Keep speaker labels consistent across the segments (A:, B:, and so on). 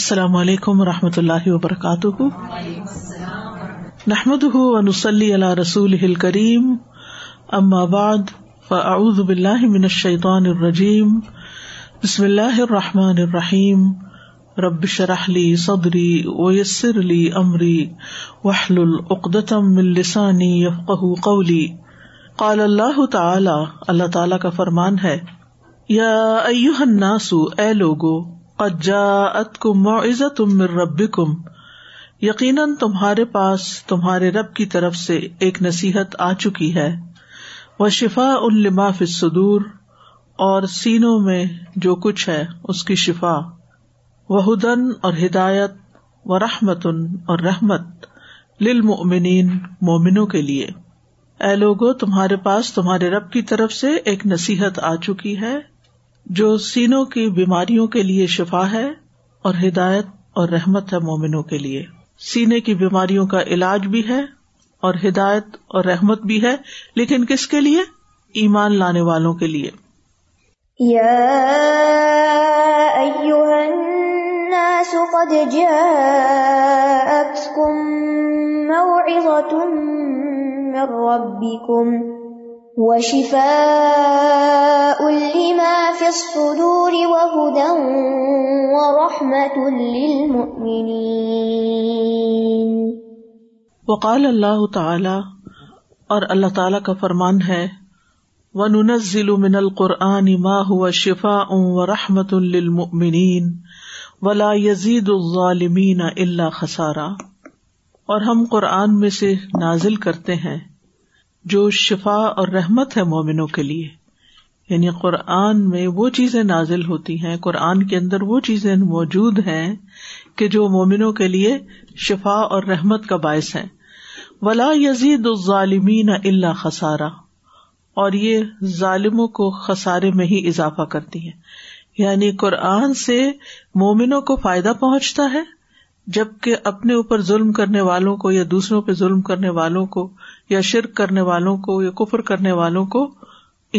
A: السلام علیکم و رحمۃ اللہ وبرکاتہ نحمد ونسلی اللہ رسول ہل کریم اماب بلّہ منشیت الرجیم بسم اللہ الرحمٰن الرحیم رب شرح صدری ویسر علی عمری وحل العقدم یفق قولی قال اللہ تعالی اللہ تعالیٰ کا فرمان ہے یا ایوہ الناس اے لوگو قجتمبی کم یقیناً تمہارے پاس تمہارے رب کی طرف سے ایک نصیحت آ چکی ہے وہ شفا الما فدور اور سینوں میں جو کچھ ہے اس کی شفا و ہدن اور ہدایت و رحمتن اور رحمت للمؤمنین مومنوں کے لیے اے لوگو تمہارے پاس تمہارے رب کی طرف سے ایک نصیحت آ چکی ہے جو سینوں کی بیماریوں کے لیے شفا ہے اور ہدایت اور رحمت ہے مومنوں کے لیے سینے کی بیماریوں کا علاج بھی ہے اور ہدایت اور رحمت بھی ہے لیکن کس کے لیے ایمان لانے والوں کے لیے
B: للمؤمنين
A: وقال اللہ تعالی اور اللہ تعالی کا فرمان ہے وننزل من القرآن ما هو شفاء ورحمة للمؤمنين ولا يزيد الظالمين إلا خسارا اور ہم قرآن میں سے نازل کرتے ہیں جو شفا اور رحمت ہے مومنوں کے لیے یعنی قرآن میں وہ چیزیں نازل ہوتی ہیں قرآن کے اندر وہ چیزیں موجود ہیں کہ جو مومنوں کے لیے شفا اور رحمت کا باعث ہیں ولا یزید الظالمین اللہ خسارا اور یہ ظالموں کو خسارے میں ہی اضافہ کرتی ہے یعنی قرآن سے مومنوں کو فائدہ پہنچتا ہے جبکہ اپنے اوپر ظلم کرنے والوں کو یا دوسروں پہ ظلم کرنے والوں کو یا شرک کرنے والوں کو یا کفر کرنے والوں کو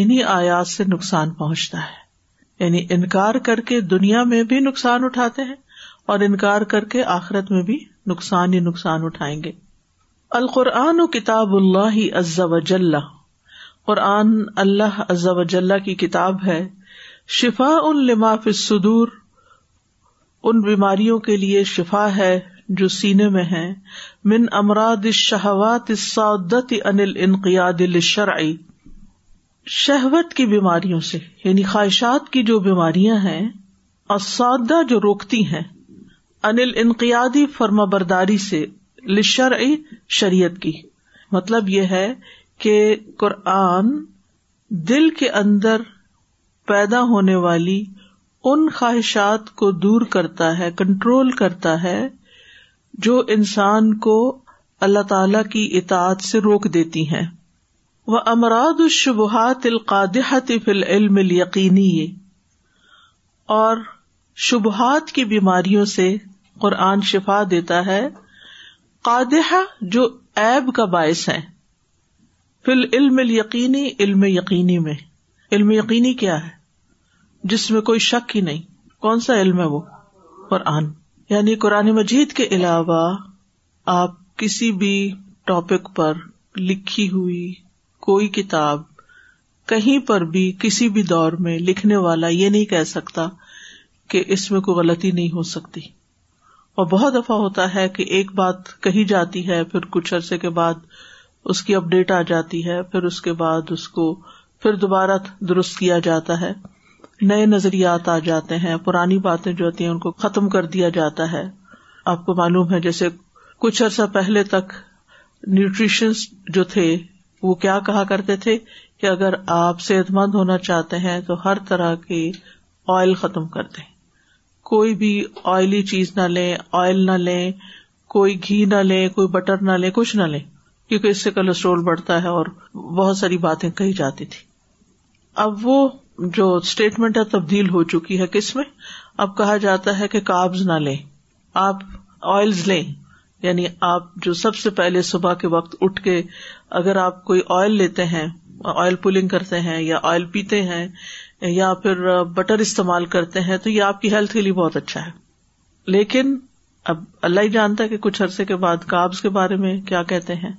A: انہیں آیات سے نقصان پہنچتا ہے یعنی انکار کر کے دنیا میں بھی نقصان اٹھاتے ہیں اور انکار کر کے آخرت میں بھی نقصان ہی نقصان اٹھائیں گے القرآن و کتاب اللہ قرآن اللہ وجل کی کتاب ہے شفا ان لماف صدور ان بیماریوں کے لیے شفا ہے جو سینے میں ہے من امراد شہوات انل انقیاد شرعی شہوت کی بیماریوں سے یعنی خواہشات کی جو بیماریاں ہیں اسادہ جو روکتی ہیں انل انقیادی فرما برداری سے لشر شریعت کی مطلب یہ ہے کہ قرآن دل کے اندر پیدا ہونے والی ان خواہشات کو دور کرتا ہے کنٹرول کرتا ہے جو انسان کو اللہ تعالی کی اطاعت سے روک دیتی ہیں وہ امراد الشبہات القادحت فل علم یقینی اور شبہات کی بیماریوں سے قرآن شفا دیتا ہے قادح جو ایب کا باعث ہے فل علم یقینی علم یقینی میں علم یقینی کیا ہے جس میں کوئی شک ہی نہیں کون سا علم ہے وہ قرآن یعنی قرآن مجید کے علاوہ آپ کسی بھی ٹاپک پر لکھی ہوئی کوئی کتاب کہیں پر بھی کسی بھی دور میں لکھنے والا یہ نہیں کہہ سکتا کہ اس میں کوئی غلطی نہیں ہو سکتی اور بہت دفعہ ہوتا ہے کہ ایک بات کہی جاتی ہے پھر کچھ عرصے کے بعد اس کی اپڈیٹ آ جاتی ہے پھر اس کے بعد اس کو پھر دوبارہ درست کیا جاتا ہے نئے نظریات آ جاتے ہیں پرانی باتیں جو ہوتی ہیں ان کو ختم کر دیا جاتا ہے آپ کو معلوم ہے جیسے کچھ عرصہ پہلے تک نیوٹریشنس جو تھے وہ کیا کہا کرتے تھے کہ اگر آپ صحت مند ہونا چاہتے ہیں تو ہر طرح کی آئل ختم کر دیں کوئی بھی آئلی چیز نہ لیں آئل نہ لیں کوئی گھی نہ لیں کوئی بٹر نہ لیں کچھ نہ لیں کیونکہ اس سے کولسٹرول بڑھتا ہے اور بہت ساری باتیں کہی جاتی تھی اب وہ جو اسٹیٹمنٹ ہے تبدیل ہو چکی ہے کس میں اب کہا جاتا ہے کہ کابز نہ لیں آپ آئلز لیں یعنی آپ جو سب سے پہلے صبح کے وقت اٹھ کے اگر آپ کوئی آئل لیتے ہیں آئل پولنگ کرتے ہیں یا آئل پیتے ہیں یا پھر بٹر استعمال کرتے ہیں تو یہ آپ کی ہیلتھ کے لیے بہت اچھا ہے لیکن اب اللہ ہی جانتا ہے کہ کچھ عرصے کے بعد کابز کے بارے میں کیا کہتے ہیں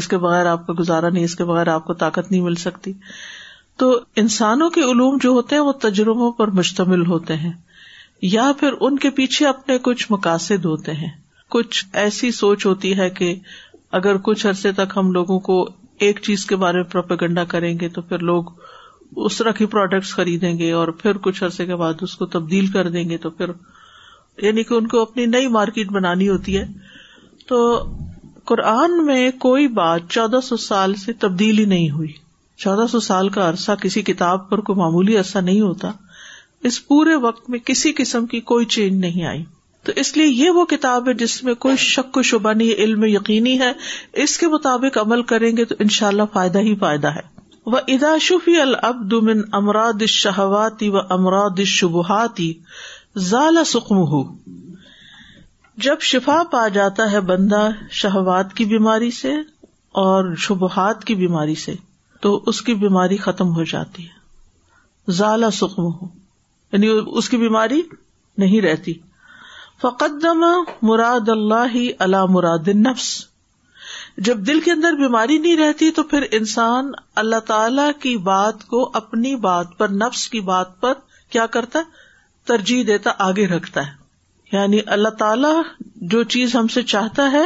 A: اس کے بغیر آپ کا گزارا نہیں اس کے بغیر آپ کو طاقت نہیں مل سکتی تو انسانوں کے علوم جو ہوتے ہیں وہ تجربوں پر مشتمل ہوتے ہیں یا پھر ان کے پیچھے اپنے کچھ مقاصد ہوتے ہیں کچھ ایسی سوچ ہوتی ہے کہ اگر کچھ عرصے تک ہم لوگوں کو ایک چیز کے بارے میں پروپیگنڈا کریں گے تو پھر لوگ اس طرح کی پروڈکٹس خریدیں گے اور پھر کچھ عرصے کے بعد اس کو تبدیل کر دیں گے تو پھر یعنی کہ ان کو اپنی نئی مارکیٹ بنانی ہوتی ہے تو قرآن میں کوئی بات چودہ سو سال سے تبدیل ہی نہیں ہوئی چودہ سو سال کا عرصہ کسی کتاب پر کوئی معمولی عرصہ نہیں ہوتا اس پورے وقت میں کسی قسم کی کوئی چینج نہیں آئی تو اس لیے یہ وہ کتاب ہے جس میں کوئی شک و شبہ نہیں، علم یقینی ہے اس کے مطابق عمل کریں گے تو ان شاء اللہ فائدہ ہی فائدہ ہے وہ ادا شفی من امراد شہواتی و امراد شبہاتی ضال سخم ہو جب شفا پا جاتا ہے بندہ شہوات کی بیماری سے اور شبہات کی بیماری سے تو اس کی بیماری ختم ہو جاتی ہے ظالا سخم ہو یعنی اس کی بیماری نہیں رہتی فقدم مراد اللہ اللہ مراد نفس جب دل کے اندر بیماری نہیں رہتی تو پھر انسان اللہ تعالی کی بات کو اپنی بات پر نفس کی بات پر کیا کرتا ترجیح دیتا آگے رکھتا ہے یعنی اللہ تعالی جو چیز ہم سے چاہتا ہے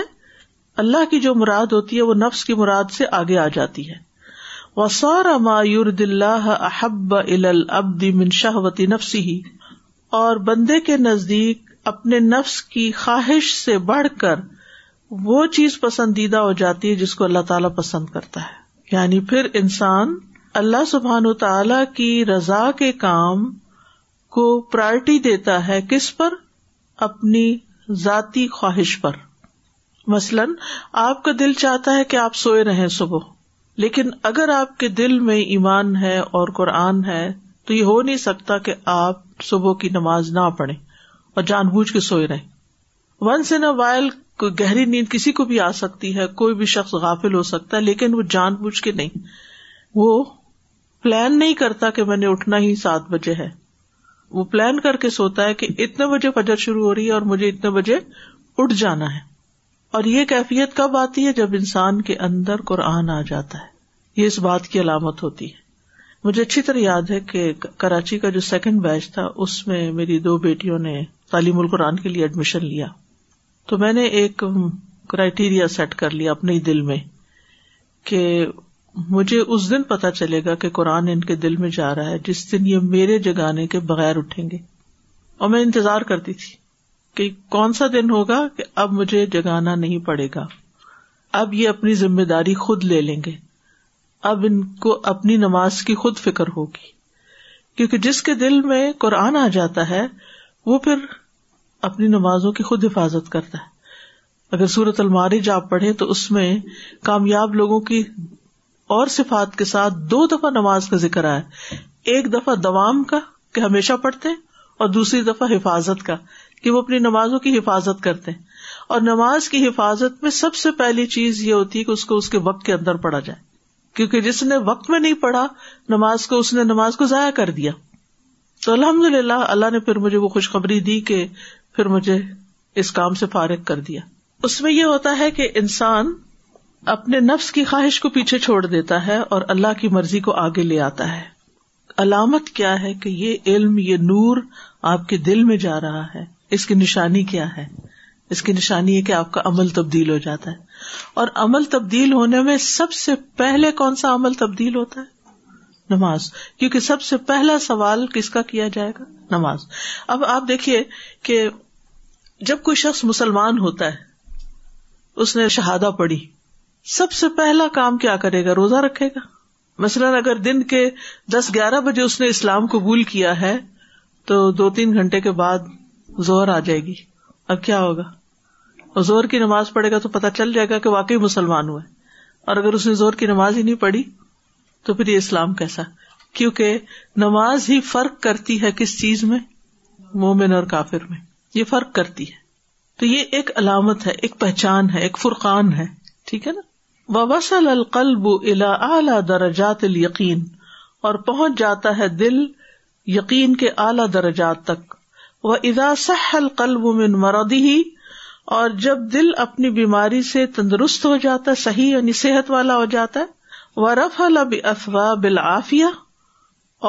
A: اللہ کی جو مراد ہوتی ہے وہ نفس کی مراد سے آگے آ جاتی ہے سارا ما یور دلّہ احب الابدی من شاہ وتی ہی اور بندے کے نزدیک اپنے نفس کی خواہش سے بڑھ کر وہ چیز پسندیدہ ہو جاتی ہے جس کو اللہ تعالیٰ پسند کرتا ہے یعنی پھر انسان اللہ سبحان و تعالی کی رضا کے کام کو پرائرٹی دیتا ہے کس پر اپنی ذاتی خواہش پر مثلاً آپ کا دل چاہتا ہے کہ آپ سوئے رہیں صبح لیکن اگر آپ کے دل میں ایمان ہے اور قرآن ہے تو یہ ہو نہیں سکتا کہ آپ صبح کی نماز نہ پڑھیں اور جان بوجھ کے سوئے رہے ونس ان وائل وائل گہری نیند کسی کو بھی آ سکتی ہے کوئی بھی شخص غافل ہو سکتا ہے لیکن وہ جان بوجھ کے نہیں وہ پلان نہیں کرتا کہ میں نے اٹھنا ہی سات بجے ہے وہ پلان کر کے سوتا ہے کہ اتنے بجے فجر شروع ہو رہی ہے اور مجھے اتنے بجے اٹھ جانا ہے اور یہ کیفیت کب آتی ہے جب انسان کے اندر قرآن آ جاتا ہے یہ اس بات کی علامت ہوتی ہے مجھے اچھی طرح یاد ہے کہ کراچی کا جو سیکنڈ بیچ تھا اس میں میری دو بیٹیوں نے تعلیم القرآن کے لیے ایڈمیشن لیا تو میں نے ایک کرائیٹیریا سیٹ کر لیا اپنے دل میں کہ مجھے اس دن پتا چلے گا کہ قرآن ان کے دل میں جا رہا ہے جس دن یہ میرے جگانے کے بغیر اٹھیں گے اور میں انتظار کرتی تھی کہ کون سا دن ہوگا کہ اب مجھے جگانا نہیں پڑے گا اب یہ اپنی ذمہ داری خود لے لیں گے اب ان کو اپنی نماز کی خود فکر ہوگی کیونکہ جس کے دل میں قرآن آ جاتا ہے وہ پھر اپنی نمازوں کی خود حفاظت کرتا ہے اگر سورت المارج آپ پڑھے تو اس میں کامیاب لوگوں کی اور صفات کے ساتھ دو دفعہ نماز کا ذکر آیا ایک دفعہ دوام کا کہ ہمیشہ پڑھتے اور دوسری دفعہ حفاظت کا کہ وہ اپنی نمازوں کی حفاظت کرتے اور نماز کی حفاظت میں سب سے پہلی چیز یہ ہوتی ہے کہ اس کو اس کے وقت کے اندر پڑھا جائے کیونکہ جس نے وقت میں نہیں پڑھا نماز کو اس نے نماز کو ضائع کر دیا تو الحمد للہ اللہ نے پھر مجھے وہ خوشخبری دی کہ پھر مجھے اس کام سے فارغ کر دیا اس میں یہ ہوتا ہے کہ انسان اپنے نفس کی خواہش کو پیچھے چھوڑ دیتا ہے اور اللہ کی مرضی کو آگے لے آتا ہے علامت کیا ہے کہ یہ علم یہ نور آپ کے دل میں جا رہا ہے اس کی نشانی کیا ہے اس کی نشانی ہے کہ آپ کا عمل تبدیل ہو جاتا ہے اور عمل تبدیل ہونے میں سب سے پہلے کون سا عمل تبدیل ہوتا ہے نماز کیونکہ سب سے پہلا سوال کس کا کیا جائے گا نماز اب آپ دیکھیے کہ جب کوئی شخص مسلمان ہوتا ہے اس نے شہادہ پڑی سب سے پہلا کام کیا کرے گا روزہ رکھے گا مثلاً اگر دن کے دس گیارہ بجے اس نے اسلام قبول کیا ہے تو دو تین گھنٹے کے بعد زور آ جائے گی اب کیا ہوگا زہر زور کی نماز پڑھے گا تو پتا چل جائے گا کہ واقعی مسلمان ہوئے اور اگر اس نے زور کی نماز ہی نہیں پڑھی تو پھر یہ اسلام کیسا کیونکہ نماز ہی فرق کرتی ہے کس چیز میں مومن اور کافر میں یہ فرق کرتی ہے تو یہ ایک علامت ہے ایک پہچان ہے ایک فرقان ہے ٹھیک ہے نا وسل القلب الا اعلی درجات القین اور پہنچ جاتا ہے دل یقین کے اعلی درجات تک وہ اضاس القلب من مرودی ہی اور جب دل اپنی بیماری سے تندرست ہو جاتا ہے صحیح یعنی صحت والا ہو جاتا ہے وہ رف الب اصوا بلافیہ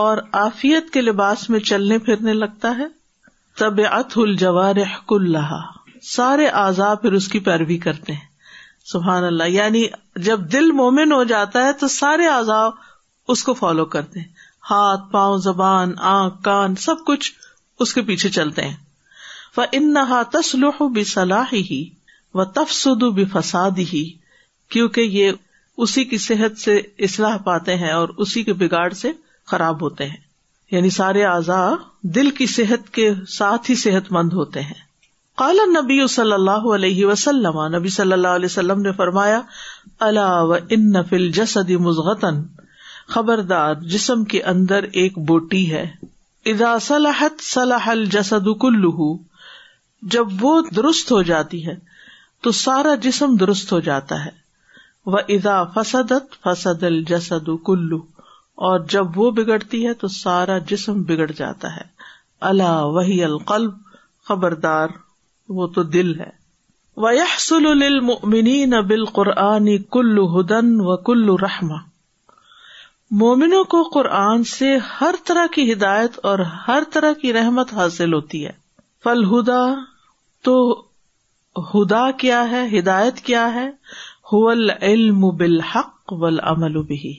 A: اور آفیت کے لباس میں چلنے پھرنے لگتا ہے تب ات الجوار رحک اللہ سارے اعضا پھر اس کی پیروی کرتے ہیں سبحان اللہ یعنی جب دل مومن ہو جاتا ہے تو سارے اعضا اس کو فالو کرتے ہیں ہاتھ پاؤں زبان آنکھ کان سب کچھ اس کے پیچھے چلتے ہیں وہ تسلح تسلوح بھی صلاح ہی و تفسد بھی فساد ہی کیونکہ یہ اسی کی صحت سے اصلاح پاتے ہیں اور اسی کے بگاڑ سے خراب ہوتے ہیں یعنی سارے اعضا دل کی صحت کے ساتھ ہی صحت مند ہوتے ہیں کالا نبی صلی اللہ علیہ وسلم نبی صلی اللہ علیہ وسلم نے فرمایا اللہ و ان فل جسد مزغتن خبردار جسم کے اندر ایک بوٹی ہے ادا صلاحت صلاح الجسد کل جب وہ درست ہو جاتی ہے تو سارا جسم درست ہو جاتا ہے وہ ادا فسدت فسد الجسد اور جب وہ بگڑتی ہے تو سارا جسم بگڑ جاتا ہے اللہ وہی القلب خبردار وہ تو دل ہے وَيَحْسُلُ لِلْمُؤْمِنِينَ بِالْقُرْآنِ كُلُّ نل وَكُلُّ کل ہدن و کل مومنوں کو قرآن سے ہر طرح کی ہدایت اور ہر طرح کی رحمت حاصل ہوتی ہے فل ہدا تو ہدا کیا ہے ہدایت کیا ہے بلحقبی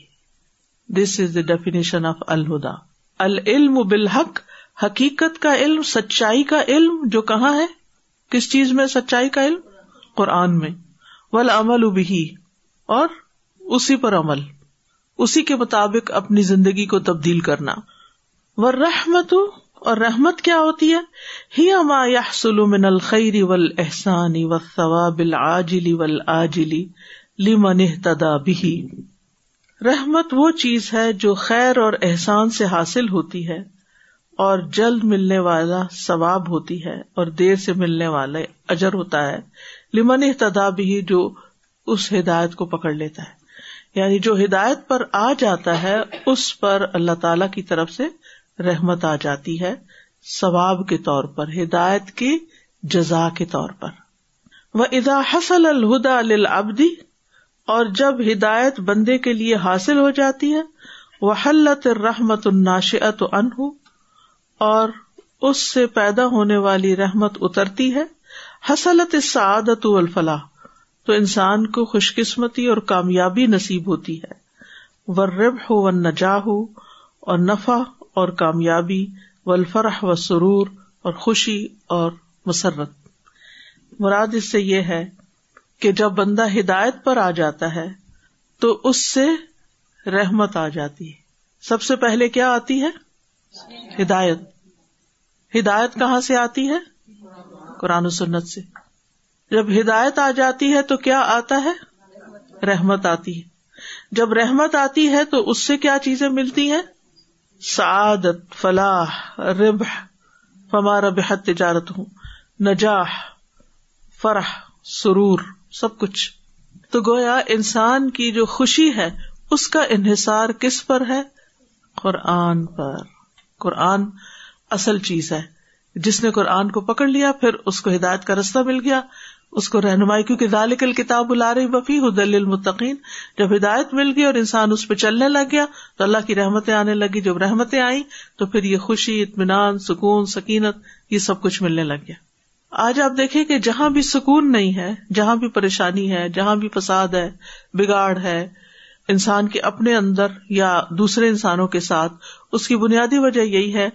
A: دس از دا ڈیفینیشن آف الہدا العلم بالحق حقیقت کا علم سچائی کا علم جو کہاں ہے کس چیز میں سچائی کا علم قرآن میں ول عمل ابھی اور اسی پر عمل اسی کے مطابق اپنی زندگی کو تبدیل کرنا رحمت اور رحمت کیا ہوتی ہے ہی اما یا من الخری ول احسانی و صوا ول آجلی لی منہ تدا بھی رحمت وہ چیز ہے جو خیر اور احسان سے حاصل ہوتی ہے اور جلد ملنے والا ثواب ہوتی ہے اور دیر سے ملنے والا اجر ہوتا ہے لمن بھی جو اس ہدایت کو پکڑ لیتا ہے یعنی جو ہدایت پر آ جاتا ہے اس پر اللہ تعالی کی طرف سے رحمت آ جاتی ہے ثواب کے طور پر ہدایت کی جزا کے طور پر وہ ادا حسل الہدا لبدی اور جب ہدایت بندے کے لیے حاصل ہو جاتی ہے وہ حلت رحمت الناشت انہ اور اس سے پیدا ہونے والی رحمت اترتی ہے حسلت سعادت و الفلاح تو انسان کو خوش قسمتی اور کامیابی نصیب ہوتی ہے و رب ہ نجاہ اور نفع اور کامیابی و الفرح و سرور اور خوشی اور مسرت مراد اس سے یہ ہے کہ جب بندہ ہدایت پر آ جاتا ہے تو اس سے رحمت آ جاتی ہے سب سے پہلے کیا آتی ہے ہدایت ہدایت کہاں سے آتی ہے قرآن و سنت سے جب ہدایت آ جاتی ہے تو کیا آتا ہے رحمت آتی ہے جب رحمت آتی ہے تو اس سے کیا چیزیں ملتی ہیں سعادت فلاح رب ہمارا بےحد تجارت ہوں نجاح فرح سرور سب کچھ تو گویا انسان کی جو خوشی ہے اس کا انحصار کس پر ہے قرآن پر قرآن اصل چیز ہے جس نے قرآن کو پکڑ لیا پھر اس کو ہدایت کا رستہ مل گیا اس کو رہنمائی کیونکہ دالکل کتاب بلا رہی بفی حدل المتقین جب ہدایت مل گئی اور انسان اس پہ چلنے لگ گیا تو اللہ کی رحمتیں آنے لگی جب رحمتیں آئیں تو پھر یہ خوشی اطمینان سکون سکینت یہ سب کچھ ملنے لگ گیا آج آپ دیکھیں کہ جہاں بھی سکون نہیں ہے جہاں بھی پریشانی ہے جہاں بھی فساد ہے بگاڑ ہے انسان کے اپنے اندر یا دوسرے انسانوں کے ساتھ اس کی بنیادی وجہ یہی ہے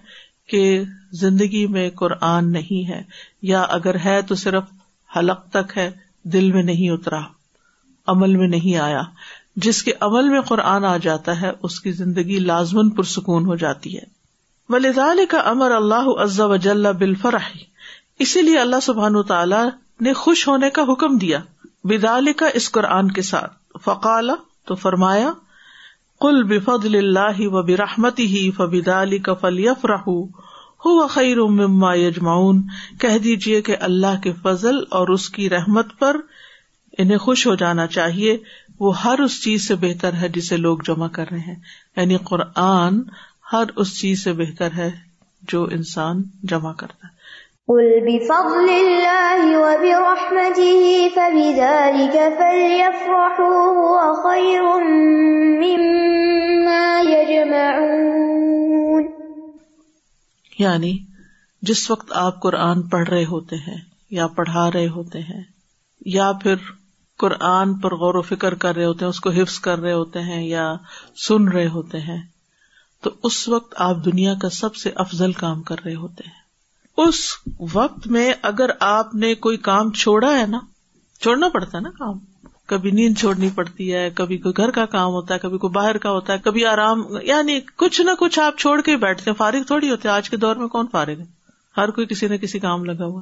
A: کہ زندگی میں قرآن نہیں ہے یا اگر ہے تو صرف حلق تک ہے دل میں نہیں اترا عمل میں نہیں آیا جس کے عمل میں قرآن آ جاتا ہے اس کی زندگی لازمن پرسکون ہو جاتی ہے ولیزال کا امر اللہ عزا وجال بالفرح اسی لیے اللہ سبحان تعالیٰ نے خوش ہونے کا حکم دیا بدال کا اس قرآن کے ساتھ فقال تو فرمایا کل بفد اللہ و برحمتی ہی فبدال کا فلیف خیر مما یجماؤن کہہ دیجیے کہ اللہ کے فضل اور اس کی رحمت پر انہیں خوش ہو جانا چاہیے وہ ہر اس چیز سے بہتر ہے جسے لوگ جمع کر رہے ہیں یعنی قرآن ہر اس چیز سے بہتر ہے جو انسان جمع کرتا ہے یعنی جس وقت آپ قرآن پڑھ رہے ہوتے ہیں یا پڑھا رہے ہوتے ہیں یا پھر قرآن پر غور و فکر کر رہے ہوتے ہیں اس کو حفظ کر رہے ہوتے ہیں یا سن رہے ہوتے ہیں تو اس وقت آپ دنیا کا سب سے افضل کام کر رہے ہوتے ہیں اس وقت میں اگر آپ نے کوئی کام چھوڑا ہے نا چھوڑنا پڑتا ہے نا کام کبھی نیند چھوڑنی پڑتی ہے کبھی کوئی گھر کا کام ہوتا ہے کبھی کوئی باہر کا ہوتا ہے کبھی آرام یعنی کچھ نہ کچھ آپ چھوڑ کے بیٹھتے ہیں فارغ تھوڑی ہوتے آج کے دور میں کون فارغ ہے ہر کوئی کسی نہ کسی کام لگا ہوا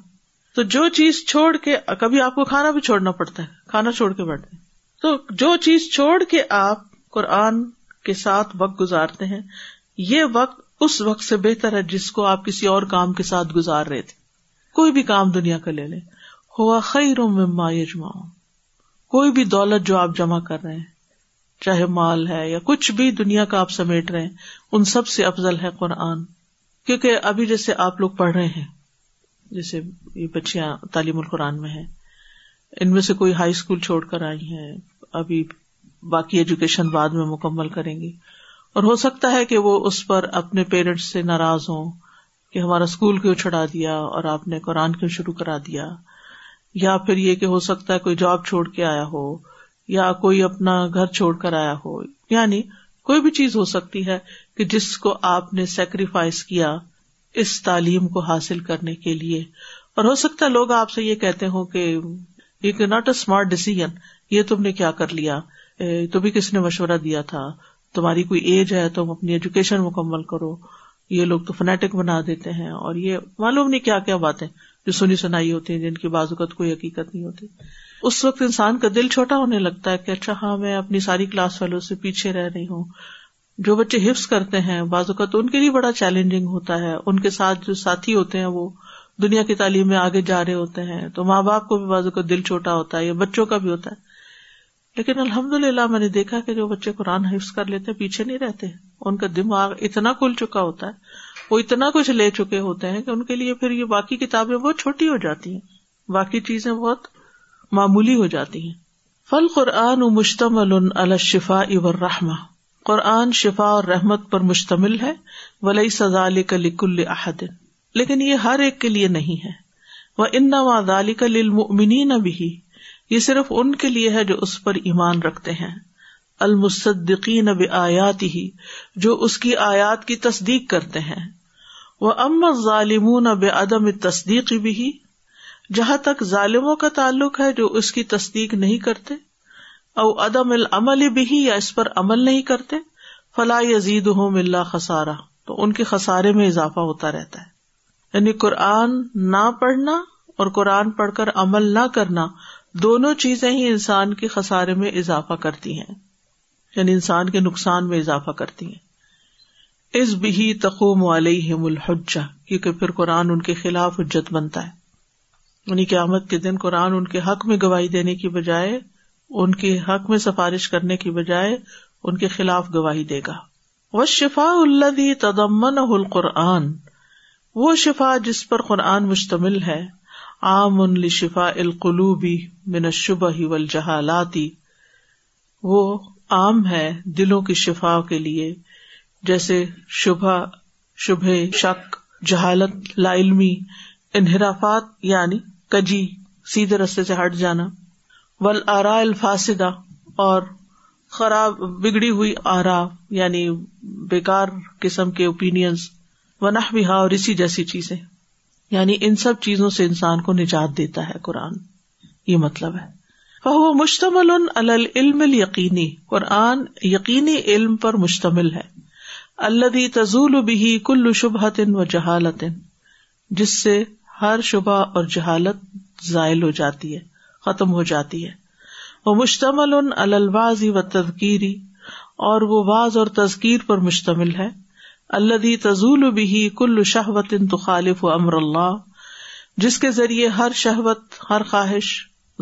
A: تو جو چیز چھوڑ کے کبھی آپ کو کھانا بھی چھوڑنا پڑتا ہے کھانا چھوڑ کے بیٹھتے ہیں تو جو چیز چھوڑ کے آپ قرآن کے ساتھ وقت گزارتے ہیں یہ وقت اس وقت سے بہتر ہے جس کو آپ کسی اور کام کے ساتھ گزار رہے تھے کوئی بھی کام دنیا کا لے لیں ہوا خیر مما یجما کوئی بھی دولت جو آپ جمع کر رہے ہیں چاہے مال ہے یا کچھ بھی دنیا کا آپ سمیٹ رہے ہیں ان سب سے افضل ہے قرآن کیونکہ ابھی جیسے آپ لوگ پڑھ رہے ہیں جیسے یہ بچیاں تعلیم القرآن میں ہیں ان میں سے کوئی ہائی اسکول چھوڑ کر آئی ہیں ابھی باقی ایجوکیشن بعد میں مکمل کریں گی اور ہو سکتا ہے کہ وہ اس پر اپنے پیرنٹس سے ناراض ہوں کہ ہمارا اسکول کیوں چھڑا دیا اور آپ نے قرآن کیوں شروع کرا دیا یا پھر یہ کہ ہو سکتا ہے کوئی جاب چھوڑ کے آیا ہو یا کوئی اپنا گھر چھوڑ کر آیا ہو یعنی کوئی بھی چیز ہو سکتی ہے کہ جس کو آپ نے سیکریفائز کیا اس تعلیم کو حاصل کرنے کے لیے اور ہو سکتا ہے لوگ آپ سے یہ کہتے ہوں کہ یو کی ناٹ اے اسمارٹ ڈیسیزن یہ تم نے کیا کر لیا تو بھی کس نے مشورہ دیا تھا تمہاری کوئی ایج ہے تم اپنی ایجوکیشن مکمل کرو یہ لوگ تو فنیٹک بنا دیتے ہیں اور یہ معلوم نہیں کیا کیا باتیں جو سنی سنائی ہوتی ہیں جن کی بازوقت کوئی حقیقت نہیں ہوتی اس وقت انسان کا دل چھوٹا ہونے لگتا ہے کہ اچھا ہاں میں اپنی ساری کلاس والوں سے پیچھے رہ رہی ہوں جو بچے حفظ کرتے ہیں بازوقت ان کے لیے بڑا چیلنجنگ ہوتا ہے ان کے ساتھ جو ساتھی ہوتے ہیں وہ دنیا کی تعلیم میں آگے جا رہے ہوتے ہیں تو ماں باپ کو بھی بازوت دل چھوٹا ہوتا ہے یا بچوں کا بھی ہوتا ہے لیکن الحمد للہ میں نے دیکھا کہ جو بچے قرآن حفظ کر لیتے پیچھے نہیں رہتے، ان کا دماغ اتنا کھل چکا ہوتا ہے وہ اتنا کچھ لے چکے ہوتے ہیں کہ ان کے لیے پھر یہ باقی کتابیں بہت چھوٹی ہو جاتی ہیں باقی چیزیں بہت معمولی ہو جاتی ہیں فل قرآن و مشتمل رحما قرآن شفا اور رحمت پر مشتمل ہے ولی سزال کلک الحدن لیکن یہ ہر ایک کے لیے نہیں ہے وہ ان اندال منی بھی یہ صرف ان کے لیے ہے جو اس پر ایمان رکھتے ہیں المصدقین اب آیات ہی جو اس کی آیات کی تصدیق کرتے ہیں وہ ام ظالم اب عدم تصدیق بھی جہاں تک ظالموں کا تعلق ہے جو اس کی تصدیق نہیں کرتے او عدم العمل بھی ہی یا اس پر عمل نہیں کرتے فلاح یزید ہوں ملا خسارا تو ان کے خسارے میں اضافہ ہوتا رہتا ہے یعنی قرآن نہ پڑھنا اور قرآن پڑھ کر عمل نہ کرنا دونوں چیزیں ہی انسان کے خسارے میں اضافہ کرتی ہیں یعنی انسان کے نقصان میں اضافہ کرتی ہیں اس تقوم علیہم والے کیونکہ پھر قرآن ان کے خلاف حجت بنتا ہے انہیں یعنی قیامت کے دن قرآن ان کے حق میں گواہی دینے کی بجائے ان کے حق میں سفارش کرنے کی بجائے ان کے خلاف گواہی دے گا وہ شفا اللہ تدمن القرآن وہ شفا جس پر قرآن مشتمل ہے عام ان شفا القلوبی من نہ شبہ ول جہالاتی وہ عام ہے دلوں کی شفا کے لیے جیسے شبہ شبہ شک جہالت لا علمی انحرافات یعنی کجی سیدھے رستے سے ہٹ جانا ول آرا الفاصدہ اور خراب بگڑی ہوئی آرا یعنی بیکار قسم کے اوپین ونا بھی اور اسی جیسی چیزیں یعنی ان سب چیزوں سے انسان کو نجات دیتا ہے قرآن یہ مطلب ہے وہ مشتمل العلم یقینی قرآن یقینی علم پر مشتمل ہے اللہ تزول بھی کل شبہ جہالت جس سے ہر شبہ اور جہالت زائل ہو جاتی ہے ختم ہو جاتی ہے وہ مشتمل ان اللوازی و تذکیری اور وہ واض اور تذکیر پر مشتمل ہے اللہ تزول بھی کل شہوت تخالف و امر اللہ جس کے ذریعے ہر شہبت ہر خواہش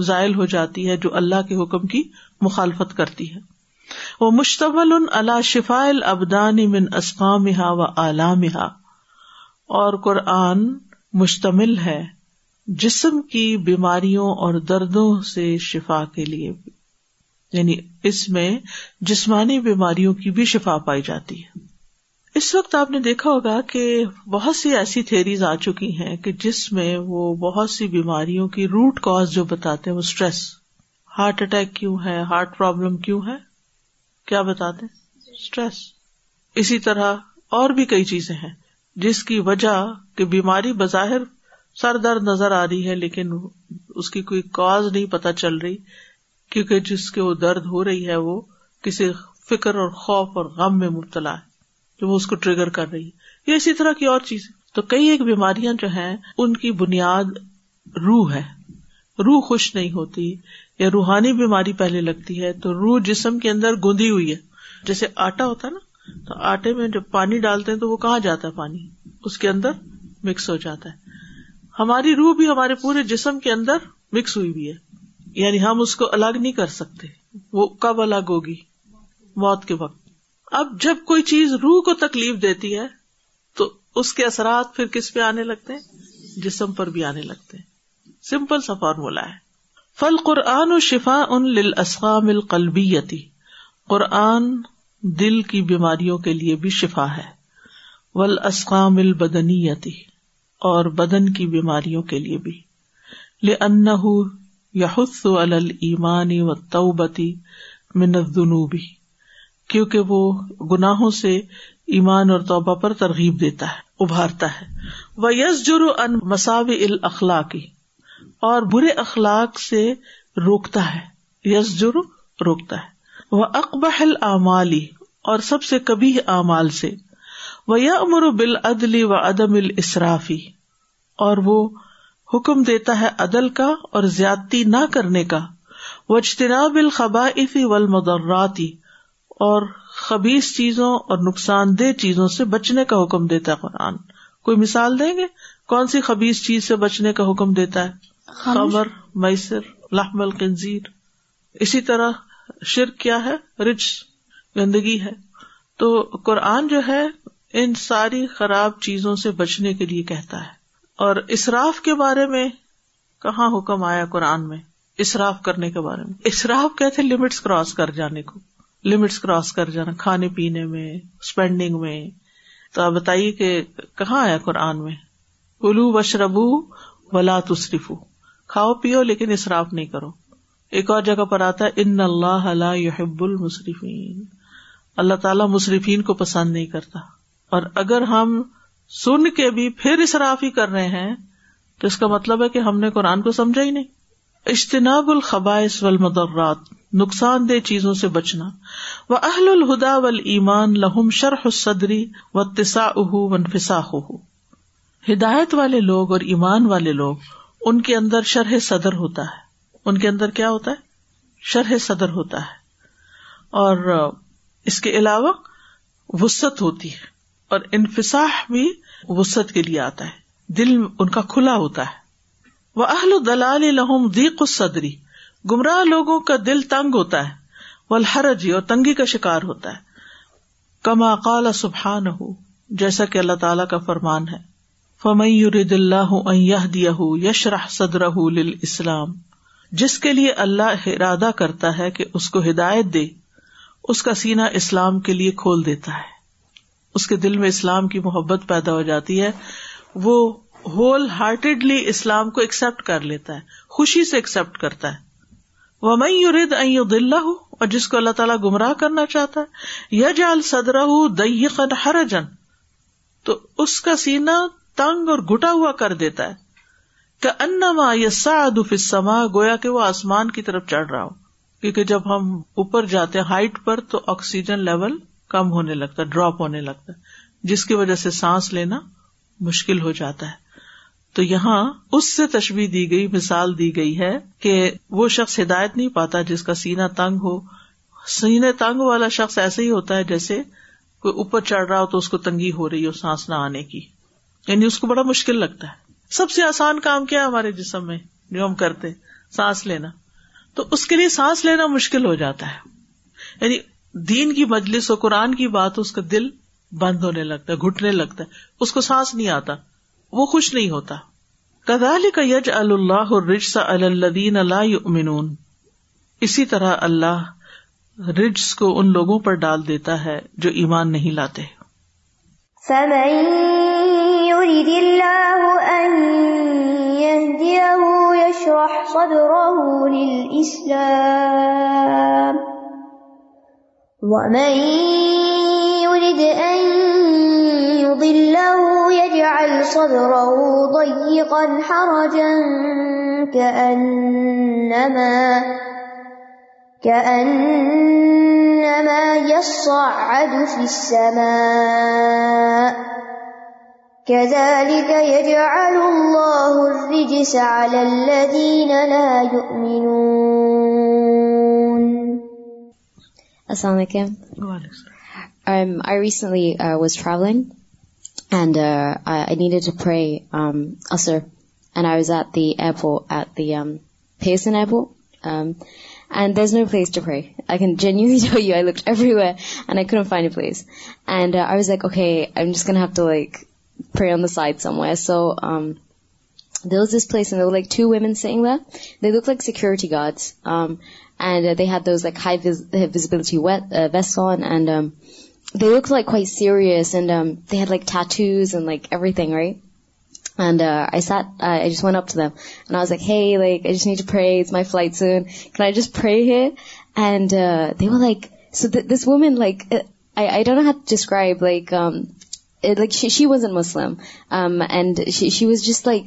A: زائل ہو جاتی ہے جو اللہ کے حکم کی مخالفت کرتی ہے وہ مشتبل ان اللہ شفا البدان امن اسماں محا و اعلی محا اور قرآن مشتمل ہے جسم کی بیماریوں اور دردوں سے شفا کے لیے بھی یعنی اس میں جسمانی بیماریوں کی بھی شفا پائی جاتی ہے اس وقت آپ نے دیکھا ہوگا کہ بہت سی ایسی تھیریز آ چکی ہیں کہ جس میں وہ بہت سی بیماریوں کی روٹ کاز جو بتاتے ہیں وہ اسٹریس ہارٹ اٹیک کیوں ہے ہارٹ پرابلم کیوں ہے کیا بتاتے ہیں اسٹریس اسی طرح اور بھی کئی چیزیں ہیں جس کی وجہ کی بیماری بظاہر سر درد نظر آ رہی ہے لیکن اس کی کوئی کاز نہیں پتہ چل رہی کیونکہ جس کے وہ درد ہو رہی ہے وہ کسی فکر اور خوف اور غم میں مبتلا ہے جو وہ اس کو ٹریگر کر رہی ہے یا اسی طرح کی اور چیزیں تو کئی ایک بیماریاں جو ہیں ان کی بنیاد روح ہے روح خوش نہیں ہوتی یا روحانی بیماری پہلے لگتی ہے تو روح جسم کے اندر گوندی ہوئی ہے جیسے آٹا ہوتا ہے نا تو آٹے میں جب پانی ڈالتے ہیں تو وہ کہاں جاتا ہے پانی اس کے اندر مکس ہو جاتا ہے ہماری روح بھی ہمارے پورے جسم کے اندر مکس ہوئی ہوئی ہے یعنی ہم اس کو الگ نہیں کر سکتے وہ کب الگ ہوگی موت کے وقت اب جب کوئی چیز روح کو تکلیف دیتی ہے تو اس کے اثرات پھر کس پہ آنے لگتے ہیں جسم پر بھی آنے لگتے ہیں سمپل سا فارمولا ہے فل قرآن و شفا ان لسقام القلبیتی قرآن دل کی بیماریوں کے لیے بھی شفا ہے ول البدنی یتی اور بدن کی بیماریوں کے لیے بھی لن یا حس المانی و توبتی منت نفدنو کیونکہ وہ گناہوں سے ایمان اور توبہ پر ترغیب دیتا ہے ابھارتا ہے وہ یس جرو ان مساوی الاخلاقی اور برے اخلاق سے روکتا ہے یس روکتا ہے وہ اقبہ العمالی اور سب سے کبھی اعمال سے وہ امر بال عدلی و عدم الصرافی اور وہ حکم دیتا ہے عدل کا اور زیادتی نہ کرنے کا وہ اجتناب افی و المدراتی اور خبیز چیزوں اور نقصان دہ چیزوں سے بچنے کا حکم دیتا ہے قرآن کوئی مثال دیں گے کون سی خبیز چیز سے بچنے کا حکم دیتا ہے خبر میسر لحم القنزیر اسی طرح شرک کیا ہے رچ گندگی ہے تو قرآن جو ہے ان ساری خراب چیزوں سے بچنے کے لیے کہتا ہے اور اصراف کے بارے میں کہاں حکم آیا قرآن میں اصراف کرنے کے بارے میں اصراف کہتے لمٹس کراس کر جانے کو لمٹس کراس کر جانا کھانے پینے میں اسپینڈنگ میں تو آپ بتائیے کہ کہاں آیا قرآن میں کلو بشربو ولا تصریف کھاؤ پیو لیکن اصراف نہیں کرو ایک اور جگہ پر آتا ان اللہ اللہ یب المصرفین اللہ تعالیٰ مصرفین کو پسند نہیں کرتا اور اگر ہم سن کے بھی پھر اصراف ہی کر رہے ہیں تو اس کا مطلب ہے کہ ہم نے قرآن کو سمجھا ہی نہیں اجتناب الخبائس والمضرات نقصان دہ چیزوں سے بچنا و اہل الہدا و ایمان لہم شرح صدری و تسا اہ ون فسا ہدایت والے لوگ اور ایمان والے لوگ ان کے اندر شرح صدر ہوتا ہے ان کے اندر کیا ہوتا ہے شرح صدر ہوتا ہے اور اس کے علاوہ وسط ہوتی ہے اور انفساح بھی وسط کے لیے آتا ہے دل ان کا کھلا ہوتا ہے وہ اہل دلال لہم دیق صدری گمراہ لوگوں کا دل تنگ ہوتا ہے ورج ہی اور تنگی کا شکار ہوتا ہے کما کال سبحان ہو جیسا کہ اللہ تعالی کا فرمان ہے فم دہ دیا یش راہ صدر اسلام جس کے لیے اللہ ارادہ کرتا ہے کہ اس کو ہدایت دے اس کا سینا اسلام کے لیے کھول دیتا ہے اس کے دل میں اسلام کی محبت پیدا ہو جاتی ہے وہ ہول ہارٹیڈلی اسلام کو ایکسپٹ کر لیتا ہے خوشی سے ایکسپٹ کرتا ہے وہ میں میری اور جس کو اللہ تعالیٰ گمراہ کرنا چاہتا ہے یا جال سدراہی خد ہر جن تو اس کا سینا تنگ اور گٹا ہوا کر دیتا ہے کہ انما یا سا دف اس سما گویا کہ وہ آسمان کی طرف چڑھ رہا ہو کیونکہ جب ہم اوپر جاتے ہیں ہائٹ پر تو آکسیجن لیول کم ہونے لگتا ہے ڈراپ ہونے لگتا ہے جس کی وجہ سے سانس لینا مشکل ہو جاتا ہے تو یہاں اس سے تشبیح دی گئی مثال دی گئی ہے کہ وہ شخص ہدایت نہیں پاتا جس کا سینا تنگ ہو سینے تنگ والا شخص ایسے ہی ہوتا ہے جیسے کوئی اوپر چڑھ رہا ہو تو اس کو تنگی ہو رہی ہو سانس نہ آنے کی یعنی اس کو بڑا مشکل لگتا ہے سب سے آسان کام کیا ہمارے جسم میں جو ہم کرتے سانس لینا تو اس کے لیے سانس لینا مشکل ہو جاتا ہے یعنی دین کی مجلس اور قرآن کی بات اس کا دل بند ہونے لگتا ہے گٹنے لگتا ہے اس کو سانس نہیں آتا وہ خوش نہیں ہوتا کدال کا یج اللہ رجس الدین اللہ اسی طرح اللہ رجس کو ان لوگوں پر ڈال دیتا ہے جو ایمان نہیں لاتے
B: يضله يجعل صدره ضيقا حرجا كأنما كأنما يصعد في السماء كذلك يجعل الله الرجس على الذين لا يؤمنون
C: السلام عليكم وعليكم السلام I recently uh, was traveling sir eyes at the ایپو at the ایم peace and ایپو had does no peace to free can جی جو یو ایک everywhere fine peace and I was like to like فرے آم the site some ways so this this pain like two women see دک like security guards and this like west they look like کو serious and there like tight and like every this one of them نا was like my flight free here and they was like so this woman like describe like like she was an Muslim and she was just like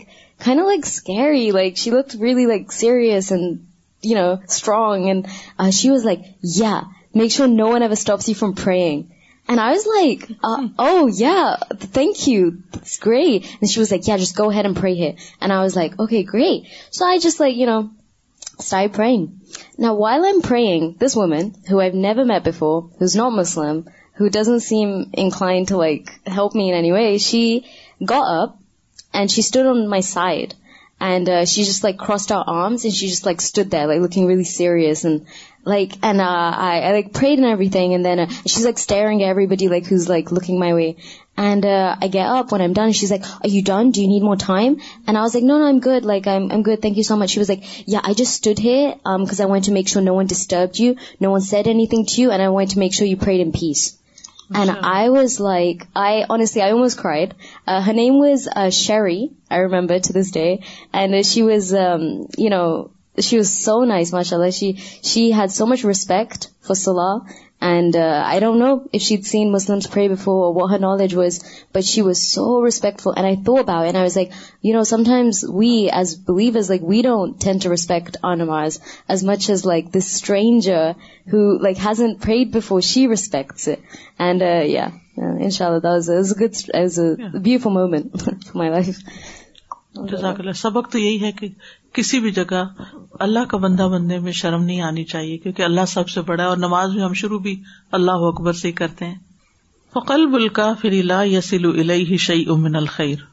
C: like like she looks really like serious and you know strong and she was like yeah makes your know never stop see from فرینگ why فرس woman why never met before who is not Muslim who doesn't seem انائنڈ like help me she go up and she stood on my side and she just like cast O arms she just like looking well serious Uh, I prayed and everything, and then uh, she's like staring at everybody like who's like looking my way. And uh, I get up when I'm done. She's like, "Are you done? Do you need more time?" And I was like, "No, I'm good. Like I'm good. Thank you so much." She was like, "Yeah, I just stood here because um, I wanted to make sure no one disturbed you, no one said anything to you, and I wanted to make sure you prayed in peace." And sure. I was like, I almost cried. Her name was Sherry, I remember to this day. And she was, um, she's so nice ماشاء اللہ she she has so much respect for سلڈ I don't know if she'd seen Muslim knowledge was but she was so respect for I was like you know some time we as believe like we do tend to respect ones as much as like this strangers she respects بیوف مومن for my life
A: جزاک اللہ سبق تو یہی ہے کہ کسی بھی جگہ اللہ کا بندہ بندے میں شرم نہیں آنی چاہیے کیونکہ اللہ سب سے بڑا اور نماز بھی ہم شروع بھی اللہ اکبر سے ہی کرتے ہیں فقل بل لا فریلا یسلو شعی امن الخیر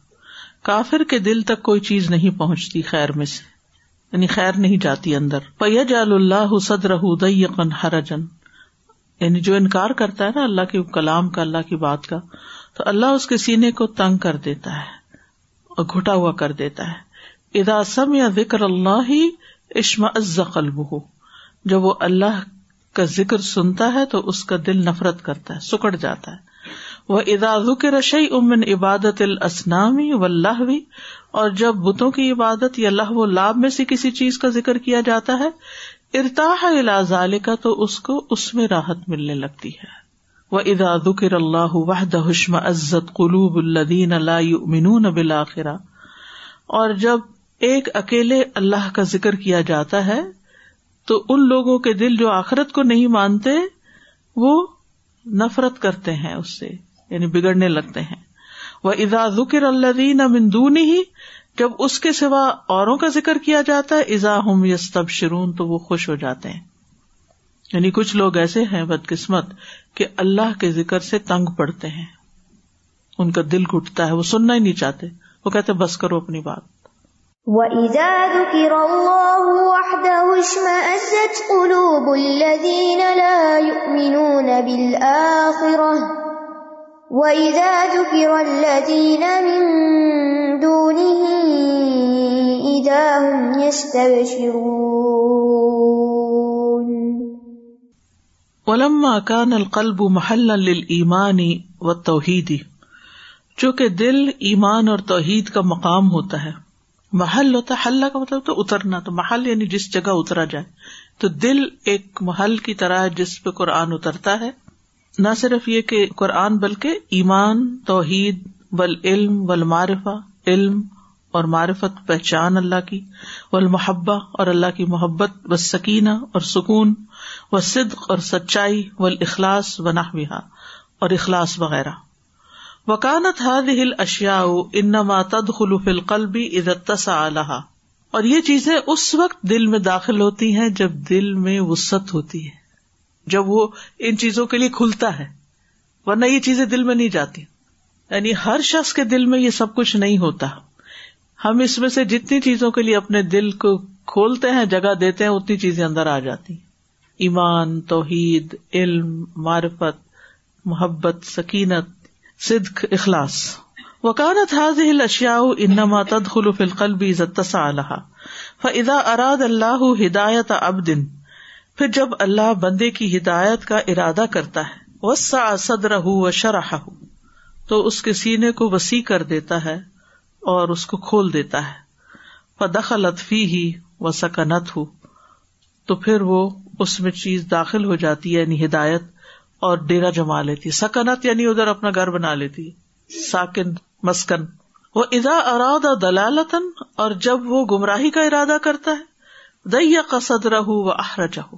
A: کافر کے دل تک کوئی چیز نہیں پہنچتی خیر میں سے یعنی خیر نہیں جاتی اندر پیج اللہ حسد رد یقن ہرجن یعنی جو انکار کرتا ہے نا اللہ کے کلام کا اللہ کی بات کا تو اللہ اس کے سینے کو تنگ کر دیتا ہے گھٹا ہوا کر دیتا ہے ادا سم یا ذکر اللہ ہی ہو جب وہ اللہ کا ذکر سنتا ہے تو اس کا دل نفرت کرتا ہے سکڑ جاتا ہے وہ ادازو کے رشی امن عبادت السنامی و اللہ بھی اور جب بتوں کی عبادت یا اللہ و لاب میں سے کسی چیز کا ذکر کیا جاتا ہے ارتاح الازال کا تو اس کو اس میں راحت ملنے لگتی ہے ادا دکر اللہ وحد حشم عزت قلوب الدین اللہ اور جب ایک اکیلے اللہ کا ذکر کیا جاتا ہے تو ان لوگوں کے دل جو آخرت کو نہیں مانتے وہ نفرت کرتے ہیں اس سے یعنی بگڑنے لگتے ہیں وہ ادا ذکر اللہ دین امدنی ہی جب اس کے سوا اوروں کا ذکر کیا جاتا ہے ازا ہوں یس تب شرون تو وہ خوش ہو جاتے ہیں یعنی کچھ لوگ ایسے ہیں بد قسمت کہ اللہ کے ذکر سے تنگ پڑتے ہیں ان کا دل گھٹتا ہے وہ سننا ہی نہیں چاہتے وہ کہتے بس کرو اپنی بات
B: وَإِذَا وَإِذَا ذُكِرَ ذُكِرَ اللَّهُ وَحْدَهُ اشْمَأَزَّتْ قُلُوبُ الَّذِينَ الَّذِينَ لَا يُؤْمِنُونَ بِالْآخِرَةِ مِن دُونِهِ إِذَا هُمْ يَسْتَبْشِرُونَ
A: ولما کان القلب محلہ و توحیدی چونکہ دل ایمان اور توحید کا مقام ہوتا ہے محل ہوتا ہے حل کا مطلب تو اترنا تو محل یعنی جس جگہ اترا جائے تو دل ایک محل کی طرح ہے جس پہ قرآن اترتا ہے نہ صرف یہ کہ قرآن بلکہ ایمان توحید بل علم و معرفہ علم اور معرفت پہچان اللہ کی والمحبہ اور اللہ کی محبت و سکینہ اور سکون و صدق اور سچائی و اخلاص و نحوا اور اخلاص وغیرہ وکانت ہر الاشیاء اشیا تدخل خلوف القلب اذا عزت سا اور یہ چیزیں اس وقت دل میں داخل ہوتی ہیں جب دل میں وسط ہوتی ہے جب وہ ان چیزوں کے لیے کھلتا ہے ورنہ یہ چیزیں دل میں نہیں جاتی یعنی ہر شخص کے دل میں یہ سب کچھ نہیں ہوتا ہم اس میں سے جتنی چیزوں کے لیے اپنے دل کو کھولتے ہیں جگہ دیتے ہیں اتنی چیزیں اندر آ جاتی ہیں ایمان توحید علم معرفت محبت سکینت صدق اخلاص وکانت وکالت حاضم خلو فلقل بتسا اللہ فضا اراد اللہ ہدایت اب دن پھر جب اللہ بندے کی ہدایت کا ارادہ کرتا ہے شرح رہ تو اس کے سینے کو وسیع کر دیتا ہے اور اس کو کھول دیتا ہے لطفی ہی و سکنت ہو تو پھر وہ اس میں چیز داخل ہو جاتی ہے یعنی ہدایت اور ڈیرا جما لیتی سکنت یعنی ادھر اپنا گھر بنا لیتی ساکن مسکن وہ ادا اراد دلالتن اور جب وہ گمراہی کا ارادہ کرتا ہے دئی یا قصد ہو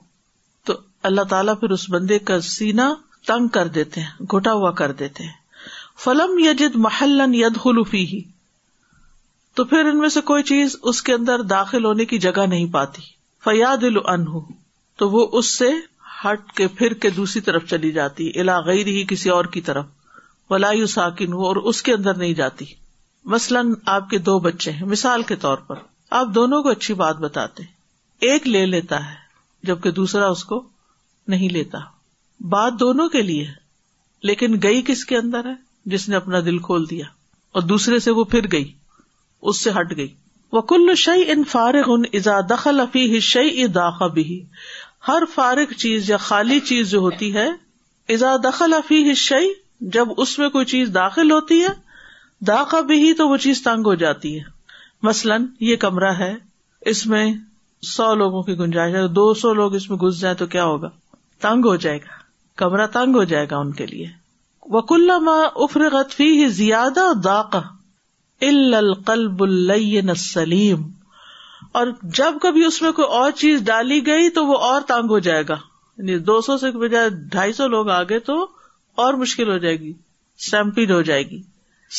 A: تو اللہ تعالیٰ پھر اس بندے کا سینا تنگ کر دیتے ہیں گھٹا ہوا کر دیتے ہیں فلم یجد محلن ید خلوفی ہی تو پھر ان میں سے کوئی چیز اس کے اندر داخل ہونے کی جگہ نہیں پاتی فیاد ان تو وہ اس سے ہٹ کے پھر کے دوسری طرف چلی جاتی الا گئی رہی کسی اور کی طرف ولائی ساکن ہو اور اس کے اندر نہیں جاتی مثلاً آپ کے دو بچے ہیں مثال کے طور پر آپ دونوں کو اچھی بات بتاتے ایک لے لیتا ہے جبکہ دوسرا اس کو نہیں لیتا بات دونوں کے لیے لیکن گئی کس کے اندر ہے جس نے اپنا دل کھول دیا اور دوسرے سے وہ پھر گئی اس سے ہٹ گئی وہ کل شعی ان فارغ ان ازا دخل افی شعی داخا بھی ہر فارغ چیز یا خالی چیز جو ہوتی ہے ازا دخل افی شعی جب اس میں کوئی چیز داخل ہوتی ہے داخا بھی تو وہ چیز تنگ ہو جاتی ہے مثلاً یہ کمرہ ہے اس میں سو لوگوں کی گنجائش ہے دو سو لوگ اس میں گس جائیں تو کیا ہوگا تنگ ہو جائے گا کمرہ تنگ ہو جائے گا ان کے لیے وکل افرغت فی زیادہ داخہ القلب الین سلیم اور جب کبھی اس میں کوئی اور چیز ڈالی گئی تو وہ اور تانگ ہو جائے گا یعنی دو سو سے بجائے ڈھائی سو لوگ آگے تو اور مشکل ہو جائے گی سیمپیڈ ہو جائے گی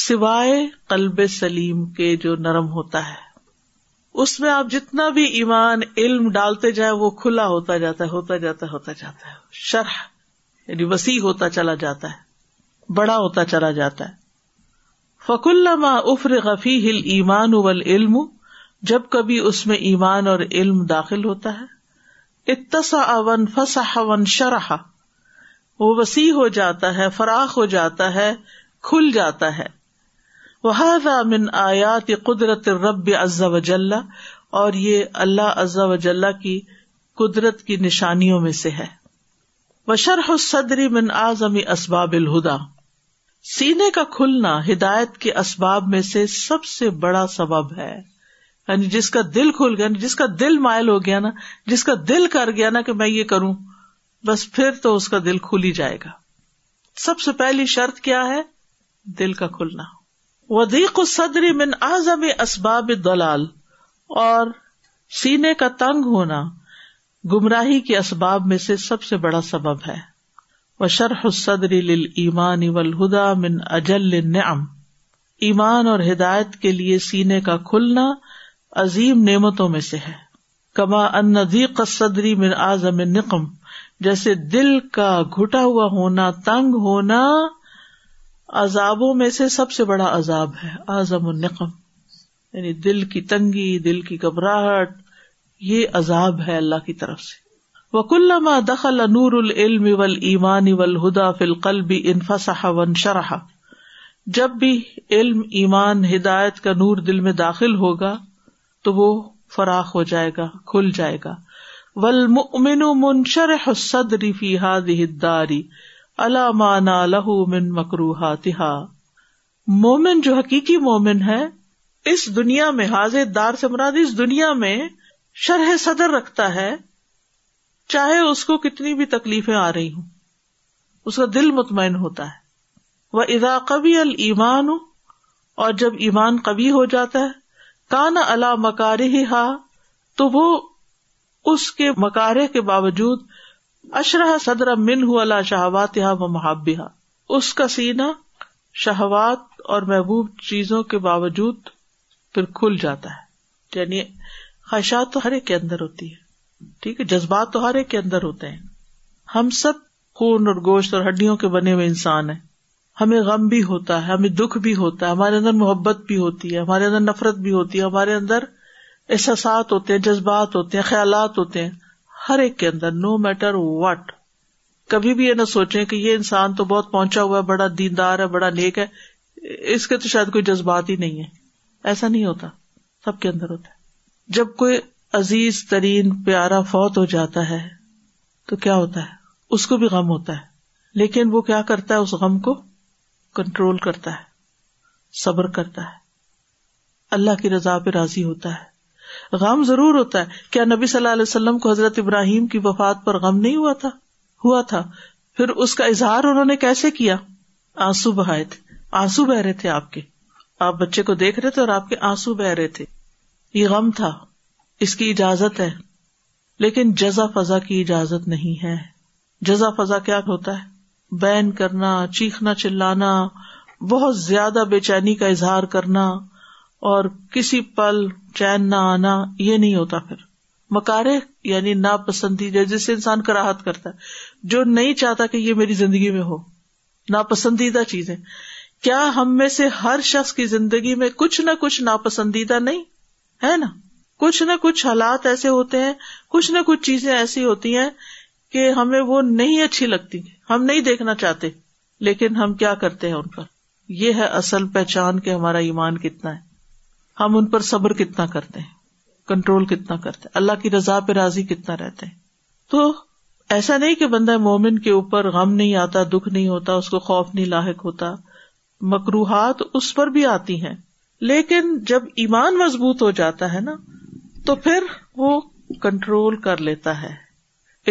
A: سوائے قلب سلیم کے جو نرم ہوتا ہے اس میں آپ جتنا بھی ایمان علم ڈالتے جائیں وہ کھلا ہوتا جاتا ہے ہوتا جاتا ہے ہوتا جاتا ہے شرح یعنی وسیع ہوتا چلا جاتا ہے بڑا ہوتا چلا جاتا ہے ما افر غفی ہل ایمان اول علم جب کبھی اس میں ایمان اور علم داخل ہوتا ہے اتسا اون ون شرح وہ وسیع ہو جاتا ہے فراخ ہو جاتا ہے کھل جاتا ہے وہ آیات قدرت رب ازا و اور یہ اللہ عز و کی قدرت کی نشانیوں میں سے ہے وشرح صدری من اعظم اسباب الہدا سینے کا کھلنا ہدایت کے اسباب میں سے سب سے بڑا سبب ہے یعنی جس کا دل کھل گیا یعنی جس کا دل مائل ہو گیا نا جس کا دل کر گیا نا کہ میں یہ کروں بس پھر تو اس کا دل کھل ہی جائے گا سب سے پہلی شرط کیا ہے دل کا کھلنا ودیق صدری من اعظم اسباب دلال اور سینے کا تنگ ہونا گمراہی کے اسباب میں سے سب سے بڑا سبب ہے و صدری لمان اہ ہدا من اجل نعم ایمان اور ہدایت کے لیے سینے کا کھلنا عظیم نعمتوں میں سے ہے کما ان ضیق صدری من اعظم نقم جیسے دل کا گٹا ہوا ہونا تنگ ہونا عذابوں میں سے سب سے بڑا عذاب ہے اعظم النقم یعنی دل کی تنگی دل کی گھبراہٹ یہ عذاب ہے اللہ کی طرف سے وکل ما دخل نور العلم ول ایمان اول ہدا فلقلبی انفسہ ون شرح جب بھی علم ایمان ہدایت کا نور دل میں داخل ہوگا تو وہ فراخ ہو جائے گا کھل جائے گا من شرح صد راری علامان مکروہ تہا مومن جو حقیقی مومن ہے اس دنیا میں حاضر دار سے مراد اس دنیا میں شرح صدر رکھتا ہے چاہے اس کو کتنی بھی تکلیفیں آ رہی ہوں اس کا دل مطمئن ہوتا ہے وہ ادا قبی المان ہوں اور جب ایمان کبھی ہو جاتا ہے کان اللہ مکار ہی ہا تو وہ اس کے مکارے کے باوجود اشرح صدر من ہو اللہ شہوات یہاں و محاب اس کا سینا شہوات اور محبوب چیزوں کے باوجود پھر کھل جاتا ہے یعنی خواہشات تو ہر ایک کے اندر ہوتی ہے ٹھیک ہے جذبات تو ہر ایک کے اندر ہوتے ہیں ہم سب خون اور گوشت اور ہڈیوں کے بنے ہوئے انسان ہیں ہمیں غم بھی ہوتا ہے ہمیں دکھ بھی ہوتا ہے ہمارے اندر محبت بھی ہوتی ہے ہمارے اندر نفرت بھی ہوتی ہے ہمارے اندر احساسات ہوتے ہیں جذبات ہوتے ہیں خیالات ہوتے ہیں ہر ایک کے اندر نو میٹر واٹ کبھی بھی یہ نہ سوچیں کہ یہ انسان تو بہت پہنچا ہوا ہے بڑا دیندار ہے بڑا نیک ہے اس کے تو شاید کوئی جذبات ہی نہیں ہے ایسا نہیں ہوتا سب کے اندر ہوتا ہے جب کوئی عزیز ترین پیارا فوت ہو جاتا ہے تو کیا ہوتا ہے اس کو بھی غم ہوتا ہے لیکن وہ کیا کرتا ہے اس غم کو کنٹرول کرتا ہے صبر کرتا ہے اللہ کی رضا پہ راضی ہوتا ہے غم ضرور ہوتا ہے کیا نبی صلی اللہ علیہ وسلم کو حضرت ابراہیم کی وفات پر غم نہیں ہوا تھا ہوا تھا پھر اس کا اظہار انہوں نے کیسے کیا آنسو بہائے تھے آنسو بہ رہے تھے آپ کے آپ بچے کو دیکھ رہے تھے اور آپ کے آنسو بہ رہے تھے یہ غم تھا اس کی اجازت ہے لیکن جزا فضا کی اجازت نہیں ہے جزا فضا کیا ہوتا ہے بین کرنا چیخنا چلانا بہت زیادہ بے چینی کا اظہار کرنا اور کسی پل چین نہ آنا یہ نہیں ہوتا پھر مکارے یعنی ناپسندیدہ سے انسان کراہت کرتا ہے جو نہیں چاہتا کہ یہ میری زندگی میں ہو ناپسندیدہ چیزیں کیا ہم میں سے ہر شخص کی زندگی میں کچھ نہ کچھ ناپسندیدہ نہیں ہے نا کچھ نہ کچھ حالات ایسے ہوتے ہیں کچھ نہ کچھ چیزیں ایسی ہوتی ہیں کہ ہمیں وہ نہیں اچھی لگتی ہم نہیں دیکھنا چاہتے لیکن ہم کیا کرتے ہیں ان پر یہ ہے اصل پہچان کہ ہمارا ایمان کتنا ہے ہم ان پر صبر کتنا کرتے ہیں کنٹرول کتنا کرتے ہیں اللہ کی رضا پہ راضی کتنا رہتے ہیں تو ایسا نہیں کہ بندہ مومن کے اوپر غم نہیں آتا دکھ نہیں ہوتا اس کو خوف نہیں لاحق ہوتا مکروحات اس پر بھی آتی ہیں لیکن جب ایمان مضبوط ہو جاتا ہے نا تو پھر وہ کنٹرول کر لیتا ہے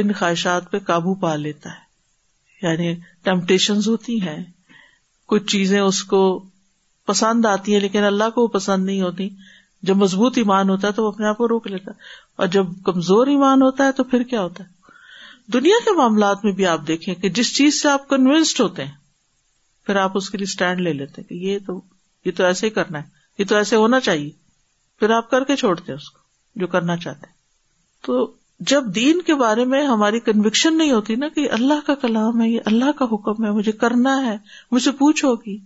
A: ان خواہشات پہ قابو پا لیتا ہے یعنی ٹیمپٹیشن ہوتی ہیں کچھ چیزیں اس کو پسند آتی ہیں لیکن اللہ کو وہ پسند نہیں ہوتی جب مضبوط ایمان ہوتا ہے تو وہ اپنے آپ کو روک لیتا ہے اور جب کمزور ایمان ہوتا ہے تو پھر کیا ہوتا ہے دنیا کے معاملات میں بھی آپ دیکھیں کہ جس چیز سے آپ کنوینسڈ ہوتے ہیں پھر آپ اس کے لیے اسٹینڈ لے لیتے ہیں کہ یہ تو یہ تو ایسے ہی کرنا ہے یہ تو ایسے ہونا چاہیے پھر آپ کر کے چھوڑتے ہیں اس کو جو کرنا چاہتے ہیں تو جب دین کے بارے میں ہماری کنوکشن نہیں ہوتی نا کہ اللہ کا کلام ہے یہ اللہ کا حکم ہے مجھے کرنا ہے مجھ سے پوچھو گی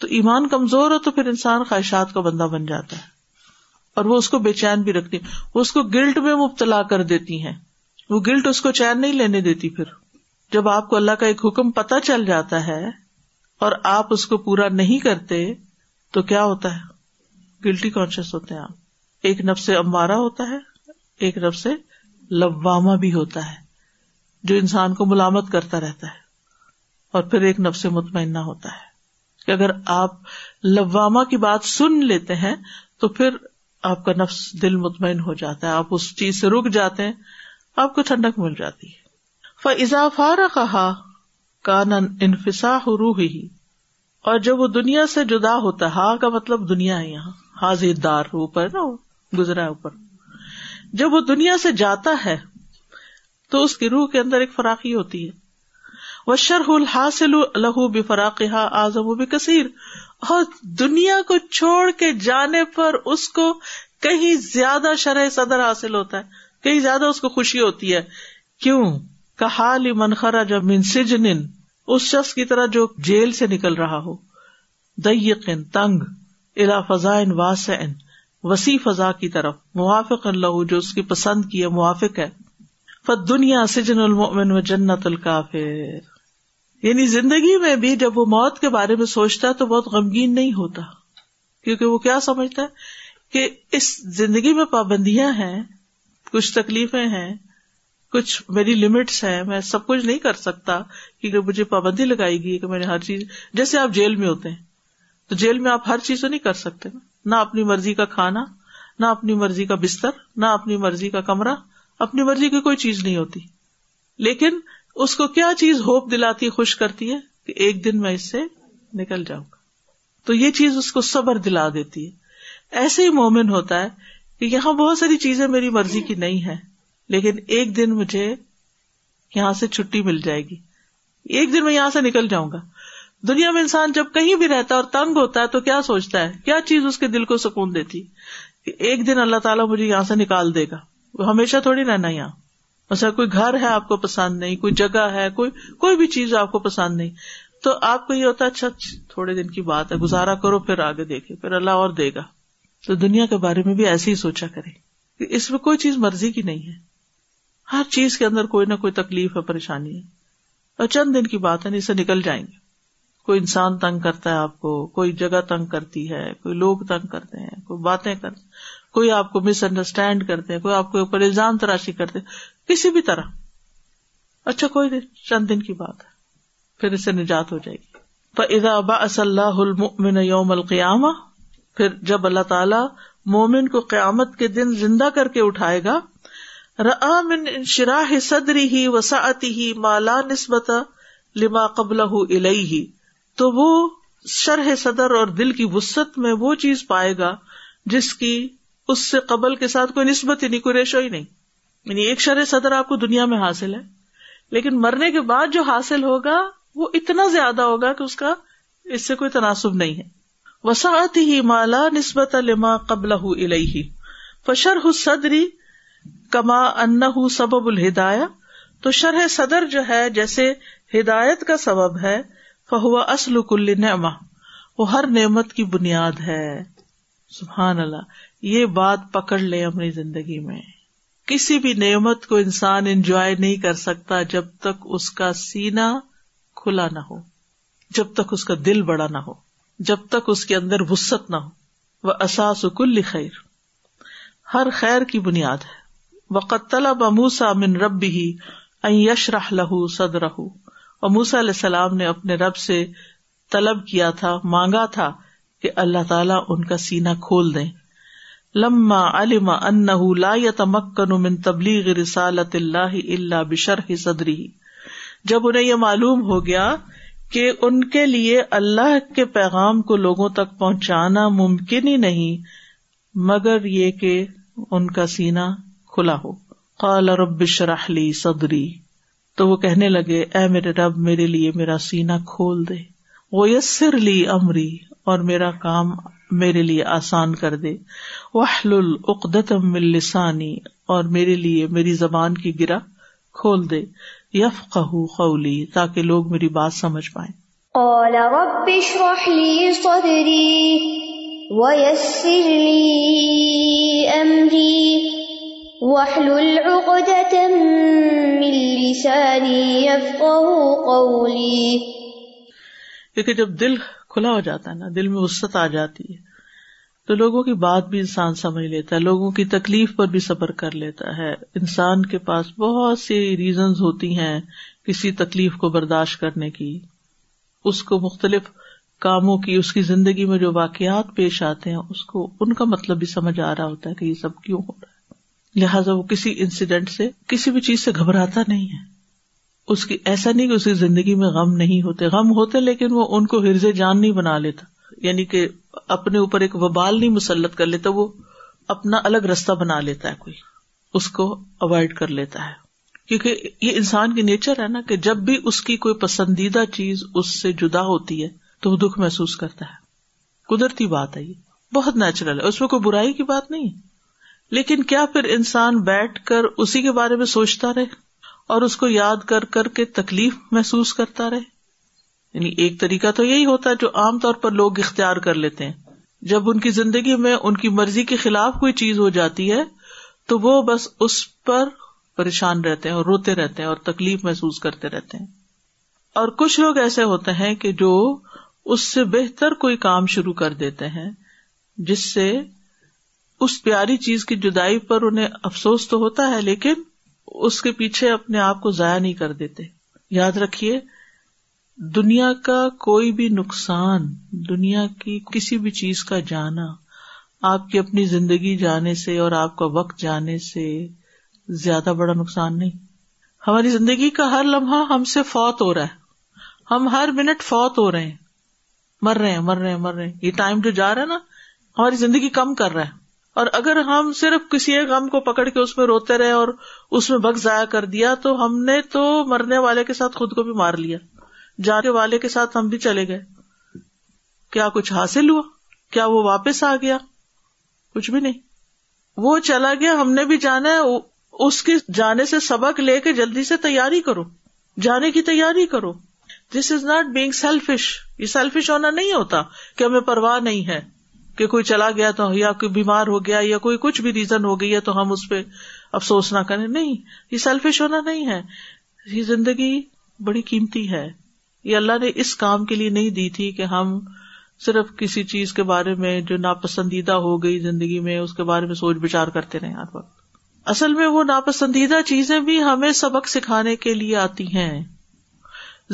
A: تو ایمان کمزور ہو تو پھر انسان خواہشات کا بندہ بن جاتا ہے اور وہ اس کو بے چین بھی رکھتی وہ اس کو گلٹ میں مبتلا کر دیتی ہیں وہ گلٹ اس کو چین نہیں لینے دیتی پھر جب آپ کو اللہ کا ایک حکم پتہ چل جاتا ہے اور آپ اس کو پورا نہیں کرتے تو کیا ہوتا ہے گلٹی کانشیس ہوتے ہیں آپ ایک نف سے ہوتا ہے ایک نف سے بھی ہوتا ہے جو انسان کو ملامت کرتا رہتا ہے اور پھر ایک نف سے ہوتا ہے کہ اگر آپ لواما کی بات سن لیتے ہیں تو پھر آپ کا نفس دل مطمئن ہو جاتا ہے آپ اس چیز سے رک جاتے ہیں آپ کو ٹھنڈک مل جاتی ہے فضا رکھا کہا کان انفسا رو ہی اور جب وہ دنیا سے جدا ہوتا ہاں کا مطلب دنیا ہے یہاں حاضر دار اوپر نا وہ گزرا ہے اوپر جب وہ دنیا سے جاتا ہے تو اس کی روح کے اندر ایک فراقی ہوتی ہے وہ شرح الحاصل لہو بھی فراق ہا آزمو بے کثیر اور دنیا کو چھوڑ کے جانے پر اس کو کہیں زیادہ شرح صدر حاصل ہوتا ہے کہیں زیادہ اس کو خوشی ہوتی ہے کیوں کہ منخرا جب منسج اس شخص کی طرح جو جیل سے نکل رہا ہو دئی تنگ الا فضائن واسن وسیع فضا کی طرف موافق اللہ جو اس کی پسند کی ہے موافق ہے فت دنیا سجن المن و جنت کا یعنی زندگی میں بھی جب وہ موت کے بارے میں سوچتا ہے تو بہت غمگین نہیں ہوتا کیونکہ وہ کیا سمجھتا ہے کہ اس زندگی میں پابندیاں ہیں کچھ تکلیفیں ہیں کچھ میری لمٹس ہیں میں سب کچھ نہیں کر سکتا کیونکہ مجھے پابندی لگائے گی کہ میں نے ہر چیز جیسے آپ جیل میں ہوتے ہیں تو جیل میں آپ ہر چیز تو نہیں کر سکتے نا نہ اپنی مرضی کا کھانا نہ اپنی مرضی کا بستر نہ اپنی مرضی کا کمرہ اپنی مرضی کی کوئی چیز نہیں ہوتی لیکن اس کو کیا چیز ہوپ دلاتی خوش کرتی ہے کہ ایک دن میں اس سے نکل جاؤں گا تو یہ چیز اس کو صبر دلا دیتی ہے ایسے ہی مومن ہوتا ہے کہ یہاں بہت ساری چیزیں میری مرضی کی نہیں ہے لیکن ایک دن مجھے یہاں سے چھٹی مل جائے گی ایک دن میں یہاں سے نکل جاؤں گا دنیا میں انسان جب کہیں بھی رہتا ہے اور تنگ ہوتا ہے تو کیا سوچتا ہے کیا چیز اس کے دل کو سکون دیتی کہ ایک دن اللہ تعالیٰ مجھے یہاں سے نکال دے گا وہ ہمیشہ تھوڑی رہنا یہاں ویسا کوئی گھر ہے آپ کو پسند نہیں کوئی جگہ ہے کوئی کوئی بھی چیز آپ کو پسند نہیں تو آپ کو یہ ہوتا ہے اچھا تھوڑے دن کی بات ہے گزارا کرو پھر آگے دیکھے پھر اللہ اور دے گا تو دنیا کے بارے میں بھی ایسے ہی سوچا کرے کہ اس میں کوئی چیز مرضی کی نہیں ہے ہر چیز کے اندر کوئی نہ کوئی تکلیف ہے پریشانی ہے اور چند دن کی بات ہے نا اسے نکل جائیں گے کوئی انسان تنگ کرتا ہے آپ کو کوئی جگہ تنگ کرتی ہے کوئی لوگ تنگ کرتے ہیں کوئی باتیں کرتے کوئی آپ کو مس انڈرسٹینڈ کرتے ہیں کوئی آپ کو اوپر الزام تراشی کرتے کسی بھی طرح اچھا کوئی دن چند دن کی بات ہے پھر اس سے نجات ہو جائے گی ادا ابا اللہ المن یوم القیامہ پھر جب اللہ تعالیٰ مومن کو قیامت کے دن زندہ کر کے اٹھائے گا رن شراہ صدری ہی وساطی ہی مالا نسبت لما قبل ہُ ہی تو وہ شرح صدر اور دل کی وسط میں وہ چیز پائے گا جس کی اس سے قبل کے ساتھ کوئی نسبت ہی نہیں کوئی ریشو ہی نہیں یعنی ایک شرح صدر آپ کو دنیا میں حاصل ہے لیکن مرنے کے بعد جو حاصل ہوگا وہ اتنا زیادہ ہوگا کہ اس کا اس سے کوئی تناسب نہیں ہے وسعت ہی مالا نسبت لما قبل الیہ الہی ف صدری کما ان سبب الہدایہ تو شرح صدر جو ہے جیسے ہدایت کا سبب ہے فہو کل نعما وہ ہر نعمت کی بنیاد ہے سبحان اللہ یہ بات پکڑ لے اپنی زندگی میں کسی بھی نعمت کو انسان انجوائے نہیں کر سکتا جب تک اس کا سینا کھلا نہ ہو جب تک اس کا دل بڑا نہ ہو جب تک اس کے اندر وسط نہ ہو وہ اثاث کل خیر ہر خیر کی بنیاد ہے وہ طلب بموسا من ربی ہی یش رہ لہ سد رہ اور موسا علیہ السلام نے اپنے رب سے طلب کیا تھا مانگا تھا کہ اللہ تعالیٰ ان کا سینا کھول دے لما علم ان لا یا بشرح صدری جب انہیں یہ معلوم ہو گیا کہ ان کے لیے اللہ کے پیغام کو لوگوں تک پہنچانا ممکن ہی نہیں مگر یہ کہ ان کا سینا کھلا ہو رب شرح صدری تو وہ کہنے لگے اے میرے رب میرے لیے میرا سینا کھول دے وہ یسر لی امری اور میرا کام میرے لیے آسان کر دے وحل لسانی اور میرے لیے میری زبان کی گرا کھول دے یف قولی تاکہ لوگ میری بات سمجھ پائے جب دل کھلا ہو جاتا ہے نا دل میں وسط آ جاتی ہے تو لوگوں کی بات بھی انسان سمجھ لیتا ہے لوگوں کی تکلیف پر بھی صبر کر لیتا ہے انسان کے پاس بہت سی ریزنز ہوتی ہیں کسی تکلیف کو برداشت کرنے کی اس کو مختلف کاموں کی اس کی زندگی میں جو واقعات پیش آتے ہیں اس کو ان کا مطلب بھی سمجھ آ رہا ہوتا ہے کہ یہ سب کیوں ہو رہا ہے لہٰذا وہ کسی انسیڈینٹ سے کسی بھی چیز سے گھبراتا نہیں ہے اس کی ایسا نہیں کہ اس کی زندگی میں غم نہیں ہوتے غم ہوتے لیکن وہ ان کو ہرز جان نہیں بنا لیتا یعنی کہ اپنے اوپر ایک وبال نہیں مسلط کر لیتا وہ اپنا الگ رستہ بنا لیتا ہے کوئی اس کو اوائڈ کر لیتا ہے کیونکہ یہ انسان کی نیچر ہے نا کہ جب بھی اس کی کوئی پسندیدہ چیز اس سے جدا ہوتی ہے تو وہ دکھ محسوس کرتا ہے قدرتی بات ہے یہ بہت نیچرل ہے اس میں کوئی برائی کی بات نہیں ہے لیکن کیا پھر انسان بیٹھ کر اسی کے بارے میں سوچتا رہے اور اس کو یاد کر کر کے تکلیف محسوس کرتا رہے یعنی ایک طریقہ تو یہی ہوتا ہے جو عام طور پر لوگ اختیار کر لیتے ہیں جب ان کی زندگی میں ان کی مرضی کے خلاف کوئی چیز ہو جاتی ہے تو وہ بس اس پر پریشان رہتے ہیں اور روتے رہتے ہیں اور تکلیف محسوس کرتے رہتے ہیں اور کچھ لوگ ایسے ہوتے ہیں کہ جو اس سے بہتر کوئی کام شروع کر دیتے ہیں جس سے اس پیاری چیز کی جدائی پر انہیں افسوس تو ہوتا ہے لیکن اس کے پیچھے اپنے آپ کو ضائع نہیں کر دیتے یاد رکھیے دنیا کا کوئی بھی نقصان دنیا کی کسی بھی چیز کا جانا آپ کی اپنی زندگی جانے سے اور آپ کا وقت جانے سے زیادہ بڑا نقصان نہیں ہماری زندگی کا ہر لمحہ ہم سے فوت ہو رہا ہے ہم ہر منٹ فوت ہو رہے ہیں مر رہے ہیں مر رہے ہیں مر رہے ہیں یہ ٹائم جو جا رہا ہے نا ہماری زندگی کم کر رہا ہے اور اگر ہم صرف کسی ایک غم کو پکڑ کے اس میں روتے رہے اور اس میں وقت ضائع کر دیا تو ہم نے تو مرنے والے کے ساتھ خود کو بھی مار لیا جانے والے کے ساتھ ہم بھی چلے گئے کیا کچھ حاصل ہوا کیا وہ واپس آ گیا کچھ بھی نہیں وہ چلا گیا ہم نے بھی جانا ہے اس کے جانے سے سبق لے کے جلدی سے تیاری کرو جانے کی تیاری کرو this is not being selfish یہ سیلفش ہونا نہیں ہوتا کہ ہمیں پرواہ نہیں ہے کہ کوئی چلا گیا تو یا کوئی بیمار ہو گیا یا کوئی کچھ بھی ریزن ہو گئی ہے تو ہم اس پہ افسوس نہ کریں نہیں یہ سیلفش ہونا نہیں ہے یہ زندگی بڑی قیمتی ہے یہ اللہ نے اس کام کے لیے نہیں دی تھی کہ ہم صرف کسی چیز کے بارے میں جو ناپسندیدہ ہو گئی زندگی میں اس کے بارے میں سوچ بچار کرتے رہے ہر وقت اصل میں وہ ناپسندیدہ چیزیں بھی ہمیں سبق سکھانے کے لیے آتی ہیں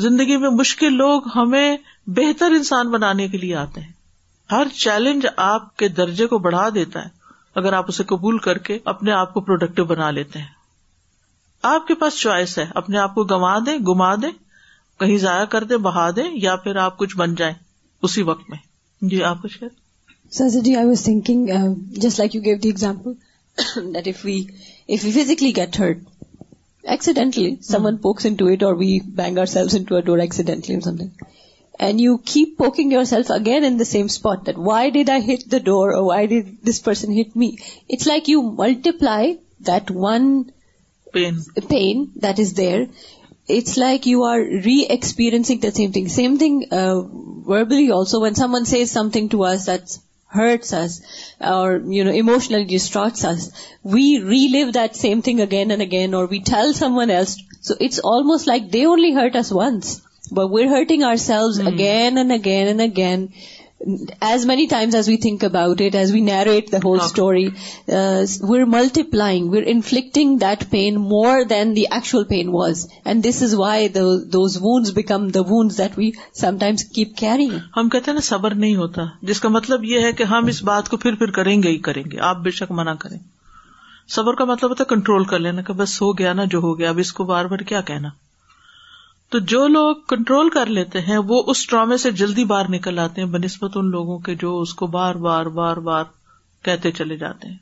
A: زندگی میں مشکل لوگ ہمیں بہتر انسان بنانے کے لیے آتے ہیں ہر چیلنج آپ کے درجے کو بڑھا دیتا ہے اگر آپ اسے قبول کر کے اپنے آپ کو پروڈکٹیو بنا لیتے ہیں آپ کے پاس چوائس ہے اپنے آپ کو گنوا دیں گما دیں کہیں ضائع کر دیں بہا دیں یا پھر آپ کچھ بن جائیں اسی وقت میں جی آپ کچھ
D: کہہ was thinking just like you give the example that we get hurt accidentally pokes to it or we bang our it or accidentally And you keep poking yourself again in the same spot, that why did I hit the door, or why did this person hit me? It's like you multiply that one pain that is there. It's like you are re-experiencing the same thing. Same thing uh, verbally also. When someone says something to us that hurts us or, emotionally distorts us, we relive that same thing again and again, or we tell someone else. So it's almost like they only hurt us once. But we're hurting ourselves again and again and again as many times as we think about it as we narrate the whole story we are multiplying we are inflicting that pain more than the actual pain was and this is why those ones become the ones was the sometimes keep caring
A: ہم کہتے ہیں نا صبر نہیں ہوتا جس کا مطلب یہ ہے کہ ہم اس بات کو پھر پھر کریں گے ہی کریں گے آپ بے شک منع کریں صبر کا مطلب ہوتا ہے کنٹرول کر لینا کہ بس ہو گیا نا جو ہو گیا اب اس کو بار بار کیا کہنا تو جو لوگ کنٹرول کر لیتے ہیں وہ اس ٹرامے سے جلدی باہر نکل آتے ہیں بہ نسبت ان لوگوں کے جو اس کو بار بار بار بار کہتے چلے جاتے ہیں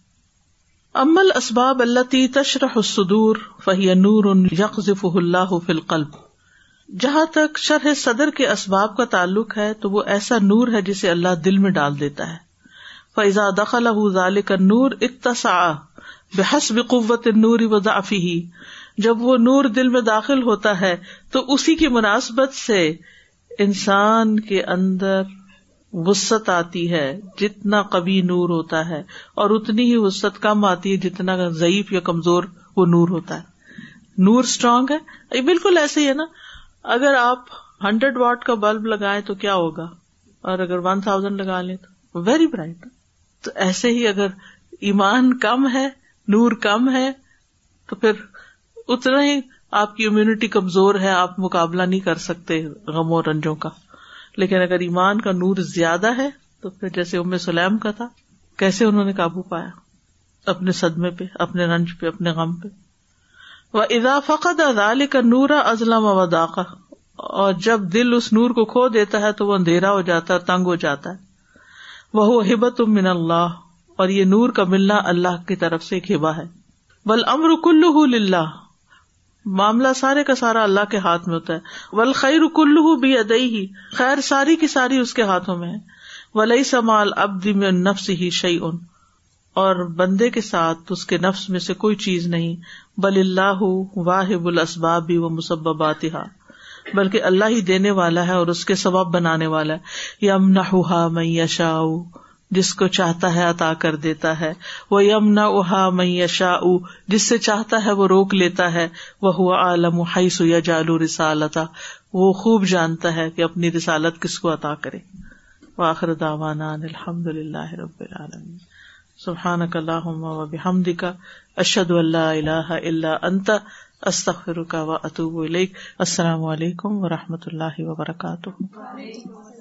A: امل اسباب اللہ تی تشرح تشرحصور فہی نور یق یکف اللہ فلقلب جہاں تک شرح صدر کے اسباب کا تعلق ہے تو وہ ایسا نور ہے جسے اللہ دل میں ڈال دیتا ہے فیضا دخل ذالک نور اقتصا بحس بقوت نور وضافی جب وہ نور دل میں داخل ہوتا ہے تو اسی کی مناسبت سے انسان کے اندر وسط آتی ہے جتنا کبھی نور ہوتا ہے اور اتنی ہی وسط کم آتی ہے جتنا ضعیف یا کمزور وہ نور ہوتا ہے نور اسٹرانگ ہے بالکل ایسے ہی ہے نا اگر آپ ہنڈریڈ واٹ کا بلب لگائیں تو کیا ہوگا اور اگر ون تھاؤزینڈ لگا لیں تو ویری برائٹ تو ایسے ہی اگر ایمان کم ہے نور کم ہے تو پھر اتنا ہی آپ کی امیونٹی کمزور ہے آپ مقابلہ نہیں کر سکتے غم و رنجوں کا لیکن اگر ایمان کا نور زیادہ ہے تو پھر جیسے ام سلیم کا تھا کیسے انہوں نے قابو پایا اپنے صدمے پہ اپنے رنج پہ اپنے غم پہ وہ اضافہ نورا ازلم و اور جب دل اس نور کو کھو دیتا ہے تو وہ اندھیرا ہو جاتا ہے تنگ ہو جاتا ہے وہ ہبت امن اللہ اور یہ نور کا ملنا اللہ کی طرف سے ایک ہبا ہے بل امر کلو للہ معاملہ سارے کا سارا اللہ کے ہاتھ میں ہوتا ہے ول خیر کلو بھی ادئی ہی خیر ساری کی ساری اس کے ہاتھوں میں ہے ولی سمال اب دم نفس ہی شعی ان اور بندے کے ساتھ اس کے نفس میں سے کوئی چیز نہیں بل اللہ واہ بل اسباب بھی وہ مسب بات بلکہ اللہ ہی دینے والا ہے اور اس کے ثباب بنانے والا ہے یا میں یشاؤ جس کو چاہتا ہے عطا کر دیتا ہے وہ یمنا اہا میشا او جس سے چاہتا ہے وہ روک لیتا ہے وہ ہوا عالم و جالو رسالتا وہ خوب جانتا ہے کہ اپنی رسالت کس کو عطا کرے واخر الحمد اللہ رب سبحان و بحمد کا اشد اللہ اللہ اللہ انت استخر کا و اطوب السلام علیکم و رحمۃ اللہ وبرکاتہ